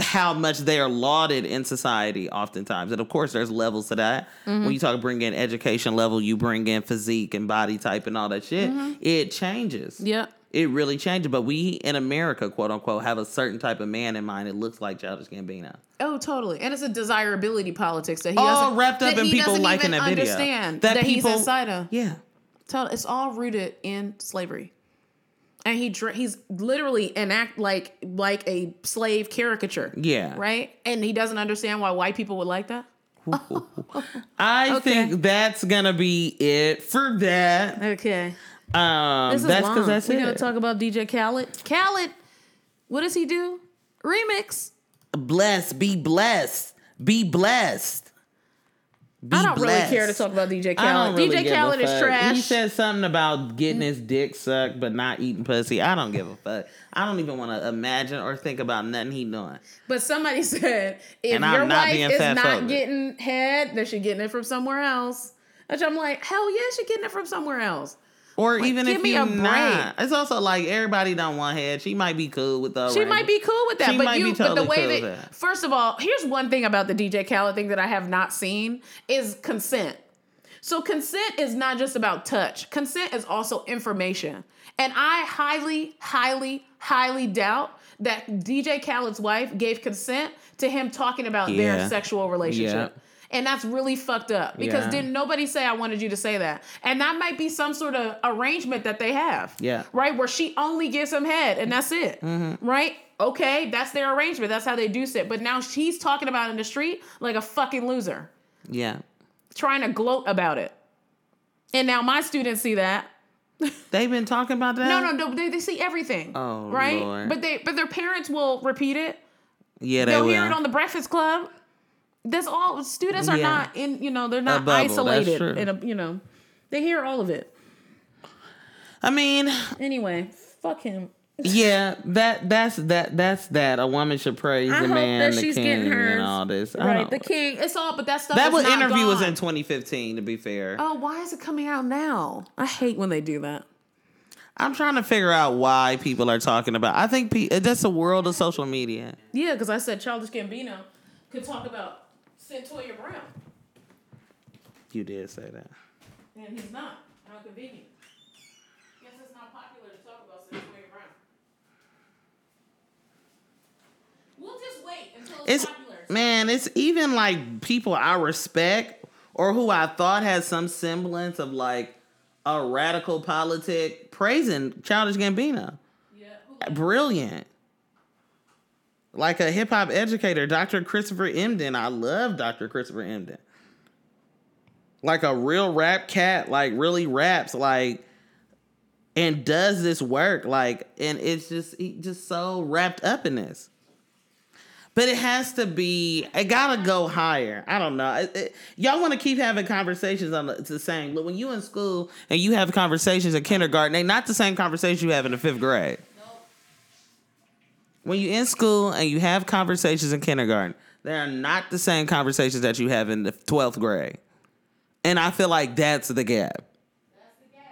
how much they are lauded in society oftentimes. And of course, there's levels to that. Mm-hmm. When you talk bring in education level, you bring in physique and body type and all that shit, it changes. Mm-hmm. Yeah. It really changes. But we in America, quote unquote, have a certain type of man in mind. It looks like Childish Gambino. Oh, totally. And it's a desirability politics that he all wrapped up in people liking that video. Understand that, he's inside of. Yeah. Tell- It's all rooted in slavery, and he he's literally an act like like a slave caricature. Yeah. Right. And he doesn't understand why white people would like that. I Okay. think that's gonna be it for that. Okay. Um, This is that's because that's We're it. gonna talk about DJ Khaled. Khaled, what does he do? Remix. blessed, be blessed, be blessed. Be I don't really care to talk about DJ Khaled. really DJ Khaled is trash. He said something about getting his dick sucked, but not eating pussy. I don't give a fuck. I don't even want to imagine or think about nothing he doing. But somebody said if And your not wife is not getting head, then she getting it from somewhere else. Which I'm like, hell yeah, she getting it from somewhere else. Or even give if me you not, it's also like everybody don't want head. She might be cool with the. She might be cool with that, She but you, be but the way cool that, that. first of all, here's one thing about the DJ Khaled thing that I have not seen is consent. So consent is not just about touch. Consent is also information, and I highly, highly, highly doubt that DJ Khaled's wife gave consent to him talking about Yeah. their sexual relationship. Yeah. And that's really fucked up because Yeah. didn't nobody say I wanted you to say that. And that might be some sort of arrangement that they have. Yeah. Right? Where she only gives him head and that's it. Mm-hmm. Right? Okay, that's their arrangement. That's how they do it. But now she's talking about in the street like a fucking loser, Yeah, trying to gloat about it. And now my students see that. they've been talking about that. No, no, no, they, they see everything. Oh, right? Lord. But they but their parents will repeat it. Yeah, they They'll will. hear it on the Breakfast Club. That's all. Students are Yeah. not in. You know, they're not isolated. In a, you know, they hear all of it. I mean, Anyway, fuck him. yeah, that that's that that's that. A woman should praise I the hope man, that the she's king, getting hers. and all this. Right, the king. It's all, but that stuff. that is was interview was in 2015. To be fair, Oh, why is it coming out now? I hate when they do that. I'm trying to figure out why people are talking about. I think pe- that's the world of social media. Yeah, because I said Childish Gambino could talk about Cyntoia Brown, You did say that. and he's not. How convenient. Guess it's not popular to talk about Cyntoia Brown. We'll just wait until it's, It's popular. man, it's even like people I respect or who I thought had some semblance of like a radical politic praising Childish Gambino. Yeah. who- Brilliant. Like a hip hop educator, Dr. Christopher Emdin. I love Dr. Christopher Emdin. Like a real rap cat, like really raps, like and does this work, like, and it's just he just so wrapped up in this. But it has to be. It gotta go higher. I don't know. It- it- y'all want to keep having conversations on the, the same. But when you in school and you have conversations in kindergarten, they not the same conversation you have in the fifth grade. When you're in school and you have conversations in kindergarten, they are not the same conversations that you have in the twelfth grade. And I feel like that's the gap. That's the gag.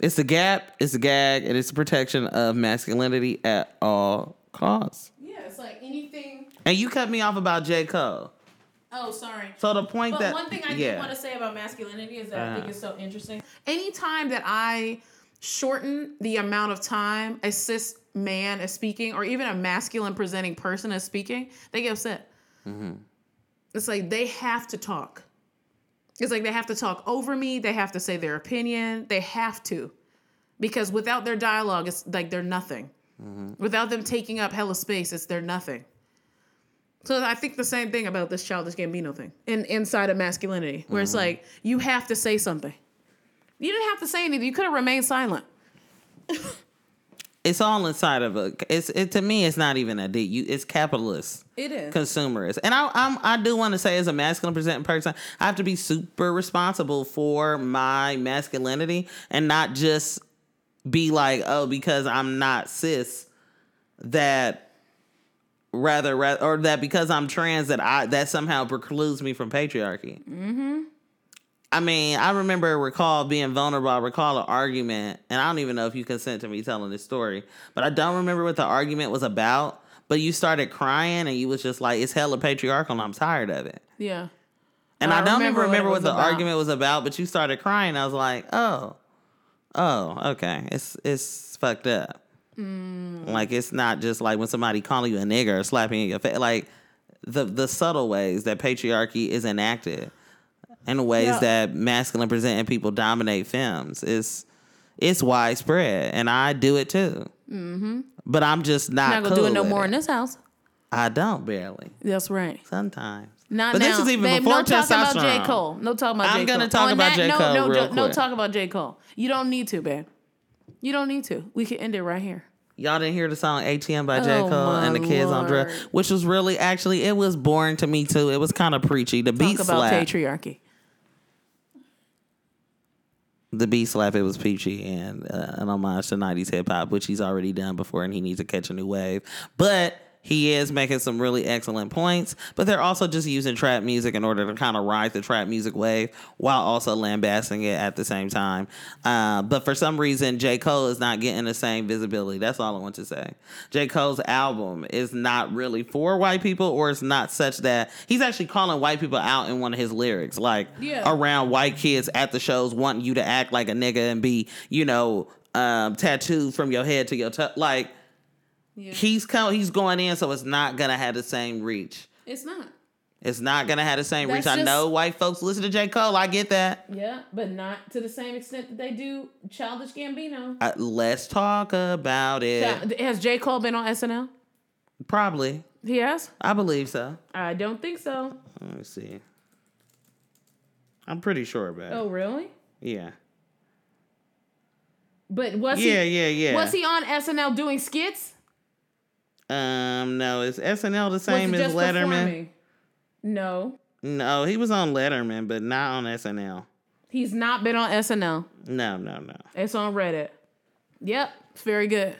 It's the gap, it's the gag, and it's the protection of masculinity at all costs. Yeah, it's like anything. And you cut me off about J. Cole. Oh, sorry. So the point But that one thing I yeah. did want to say about masculinity is that I Uh-huh. think it's so interesting. Anytime that I shorten the amount of time a cis man is speaking, or even a masculine presenting person is speaking, they get upset. Mm-hmm. It's like they have to talk. It's like they have to talk over me. They have to say their opinion. They have to. Because without their dialogue, it's like they're nothing. Mm-hmm. Without them taking up hella space, it's they're nothing. So I think the same thing about this childish Gambino thing in inside of masculinity, where Mm-hmm. it's like you have to say something. You didn't have to say anything. You could have remained silent. it's all inside of a it's it to me it's not even a D. You it's capitalist. It is. consumerist. And I I'm, I do want to say as a masculine presenting person, I have to be super responsible for my masculinity and not just be like, oh, because I'm not cis, that rather, rather or that because I'm trans that I that somehow precludes me from patriarchy. Mm-hmm. I mean, I remember recall being vulnerable. I recall an argument, and I don't even know if you consent to me telling this story, but I don't remember what the argument was about. But you started crying, and you was just like, "It's hella patriarchal, and I'm tired of it." Yeah. And I I, don't remember even what remember what, was the about. argument was about, but you started crying. I was like, "Oh, oh, okay, it's it's fucked up." Mm. Like it's not just like when somebody calling you a nigger or slapping in your face. Like the the subtle ways that patriarchy is enacted, and the ways Yeah. that masculine presenting people dominate films is it's widespread, and I do it too. Mm-hmm. But I'm just not. Not gonna cool do it no more it. in this house. I don't barely. That's right. Sometimes. Not but now. this is even Babe, before no talk about J. Cole. No talk about I'm J. gonna Cole. talk On about that, J. Cole no, jo- no talk about J. Cole. You don't need to, babe. You don't need to. We can end it right here. Y'all didn't hear the song ATM by J. Oh, Cole and the kids on drugs, which was really actually it was boring to me too. It was kind of preachy. The beat Talk about slap, patriarchy. The beat slap, it was peachy and uh, an homage to '90s hip hop, which he's already done before, and he needs to catch a new wave. But he is making some really excellent points, but they're also just using trap music in order to kind of ride the trap music wave while also lambasting it at the same time. Uh, but for some reason, J. Cole is not getting the same visibility. That's all I want to say. J. Cole's album is not really for white people, or it's not such that he's actually calling white people out in one of his lyrics, like Yeah. around white kids at the shows wanting you to act like a nigga and be, you know, um, tattooed from your head to your toe. Like, Yeah. he's co- he's going in, so it's not gonna have the same reach. It's not. It's not gonna have the same That's reach. I know white folks listen to J. Cole. I get that. Yeah, but not to the same extent that they do Childish Gambino. Uh, let's talk about it. Has J. Cole been on SNL? Probably. He has? I believe so. I don't think so. Let me see. I'm pretty sure about it. Oh, really? Yeah. But was Yeah, he yeah, yeah. was he on SNL doing skits? Um, no, is SNL the same as Letterman? performing? No, No, he was on Letterman, but not on SNL. he's not been on SNL. No, no, no. It's on Reddit. Yep, it's very good.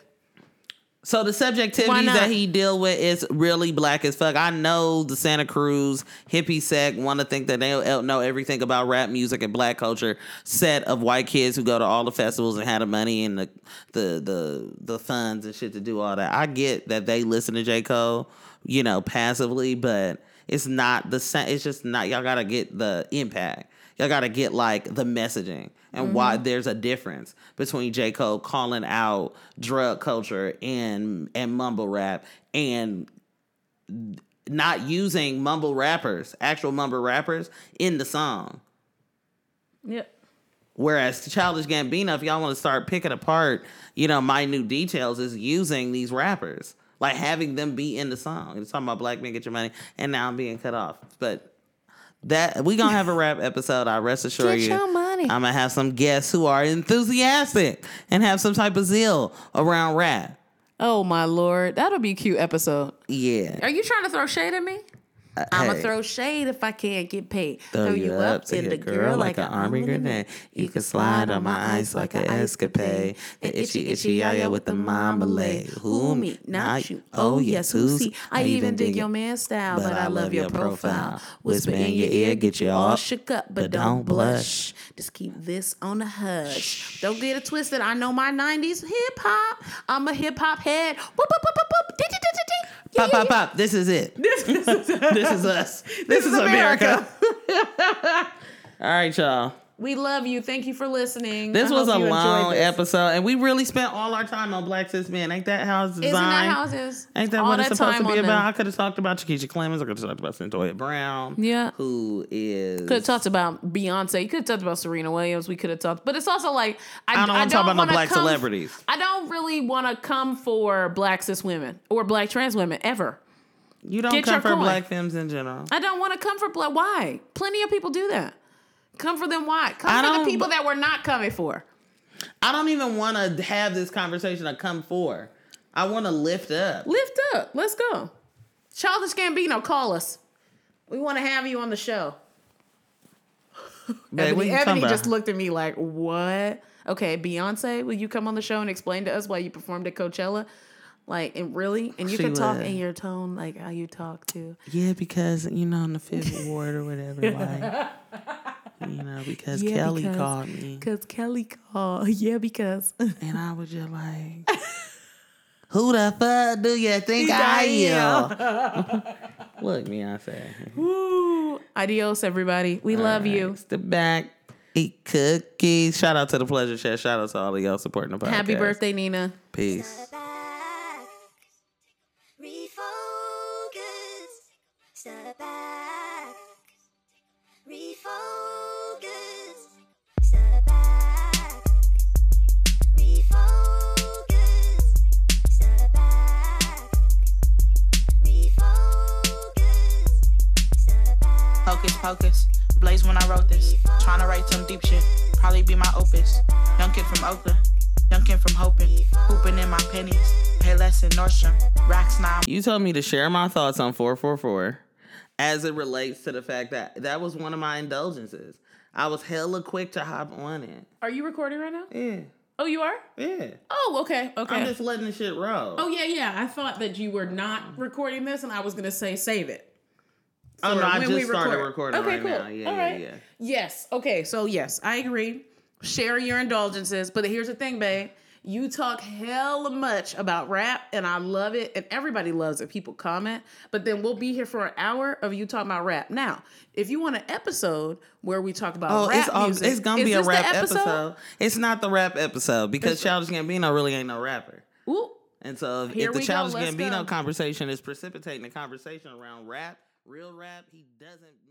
So the Why subjectivities that he deal with is really black as fuck. I know the Santa Cruz hippie sect want to think that they know everything about rap music and black culture. Set of white kids who go to all the festivals and had the money and the the the the funds and shit to do all that. I get that they listen to J Cole, you know, passively, but it's not the same. It's just not. Y'all gotta get the impact. Y'all gotta get like the messaging and why mm-hmm. there's a difference between J. Cole calling out drug culture and and mumble rap and not using mumble rappers, actual mumble rappers, in the song. Yep. Whereas Childish Gambino, if y'all want to start picking apart, you know, minute details, is using these rappers, like having them be in the song. It's talking about black men get your money, and now I'm being cut off. But that we gonna have a rap episode. I rest assure Get you. your money. I'm gonna have some guests who are enthusiastic and have some type of zeal around rap. Oh my lord, that'll be a cute episode. Yeah. Are you trying to throw shade at me? I'ma hey. throw shade if I can't get paid. Throw you up to your girl like an army grenade. You can slide on my ice like an escapade. The itchy itchy yaya with the marmalade. Who me? Not you. Oh, oh yes, who's? I even dig your man style, but I love your profile. Whisper in your ear, get you all shook up, but don't blush. Just keep this on the hush. Don't get it twisted. I know my '90s hip hop. I'm a hip hop head. Pop, pop, pop. This is it. This is This is us. This, is, is America. All right, y'all. We love you. Thank you for listening. This I was a long episode, and we really spent all our time on Black Cis Men. Ain't that how it's designed? Isn't that how it is? Ain't that All what it's supposed to be about? them. I could have talked about Chikesia Clemons. I could have talked about Cyntoia Brown. Yeah. Who is. Could have talked about Beyonce. You could have talked about Serena Williams. We could have talked, but it's also like I, I don't wanna talk about no black come- celebrities. I don't really want to come for black cis women or black trans women ever. You don't Get come for coin. black femmes in general. I don't want to come for black. Why? Plenty of people do that. Come for them. Why? Come I for the people that we're not coming for. I don't even want to have this conversation to come for. I want to lift up. Lift up. Let's go. Childish Gambino, call us. We want to have you on the show. Babe, Ebony, Ebony just looked at me like, what? Okay, Beyonce, will you come on the show and explain to us why you performed at Coachella? Like, and really? And you She can talk would. in your tone, like how you talk to. Yeah, because you know, in the fifth ward or whatever, like you know, because Yeah, Kelly because- called me, Because Kelly called. Yeah, because. and I was just like, "Who the fuck do you think I am?" Look, Beyonce, Woo. Adios, everybody. We love you. Step back, eat cookies. Shout out to the Pleasure Chef. Shout out to all of y'all supporting the podcast. Happy birthday, Nina. Peace. Hocus pocus, blaze when I wrote this. Tryna write some deep shit, probably be my opus. Young kid from Oakland, young kid from Hoping, hooping in my pennies. Pay less in Nordstrom, racks now. You told me to share my thoughts on 444 as it relates to the fact that that was one of my indulgences. I was hella quick to hop on it. Are you recording right now? Yeah, Oh, you are? yeah. Oh, okay. Okay. I'm just letting the shit roll. oh, yeah, yeah. I thought that you were not recording this and I was going to say save it. Oh, no, I just we started record. recording okay, right cool. now. Yeah, All yeah, right. yeah. Yes. Okay. So yes, I agree. Share your indulgences, but here's the thing, babe. You talk hella much about rap, and I love it, and everybody loves it. People comment, but then we'll be here for an hour of you talking about rap. Now, if you want an episode where we talk about Oh, rap it's all, music, it's gonna be a rap episode? It's not the rap episode because Childish Gambino really ain't no rapper. Ooh, And so if, if the go, Childish let's Gambino go. conversation is precipitating a conversation around rap, real rap, he doesn't.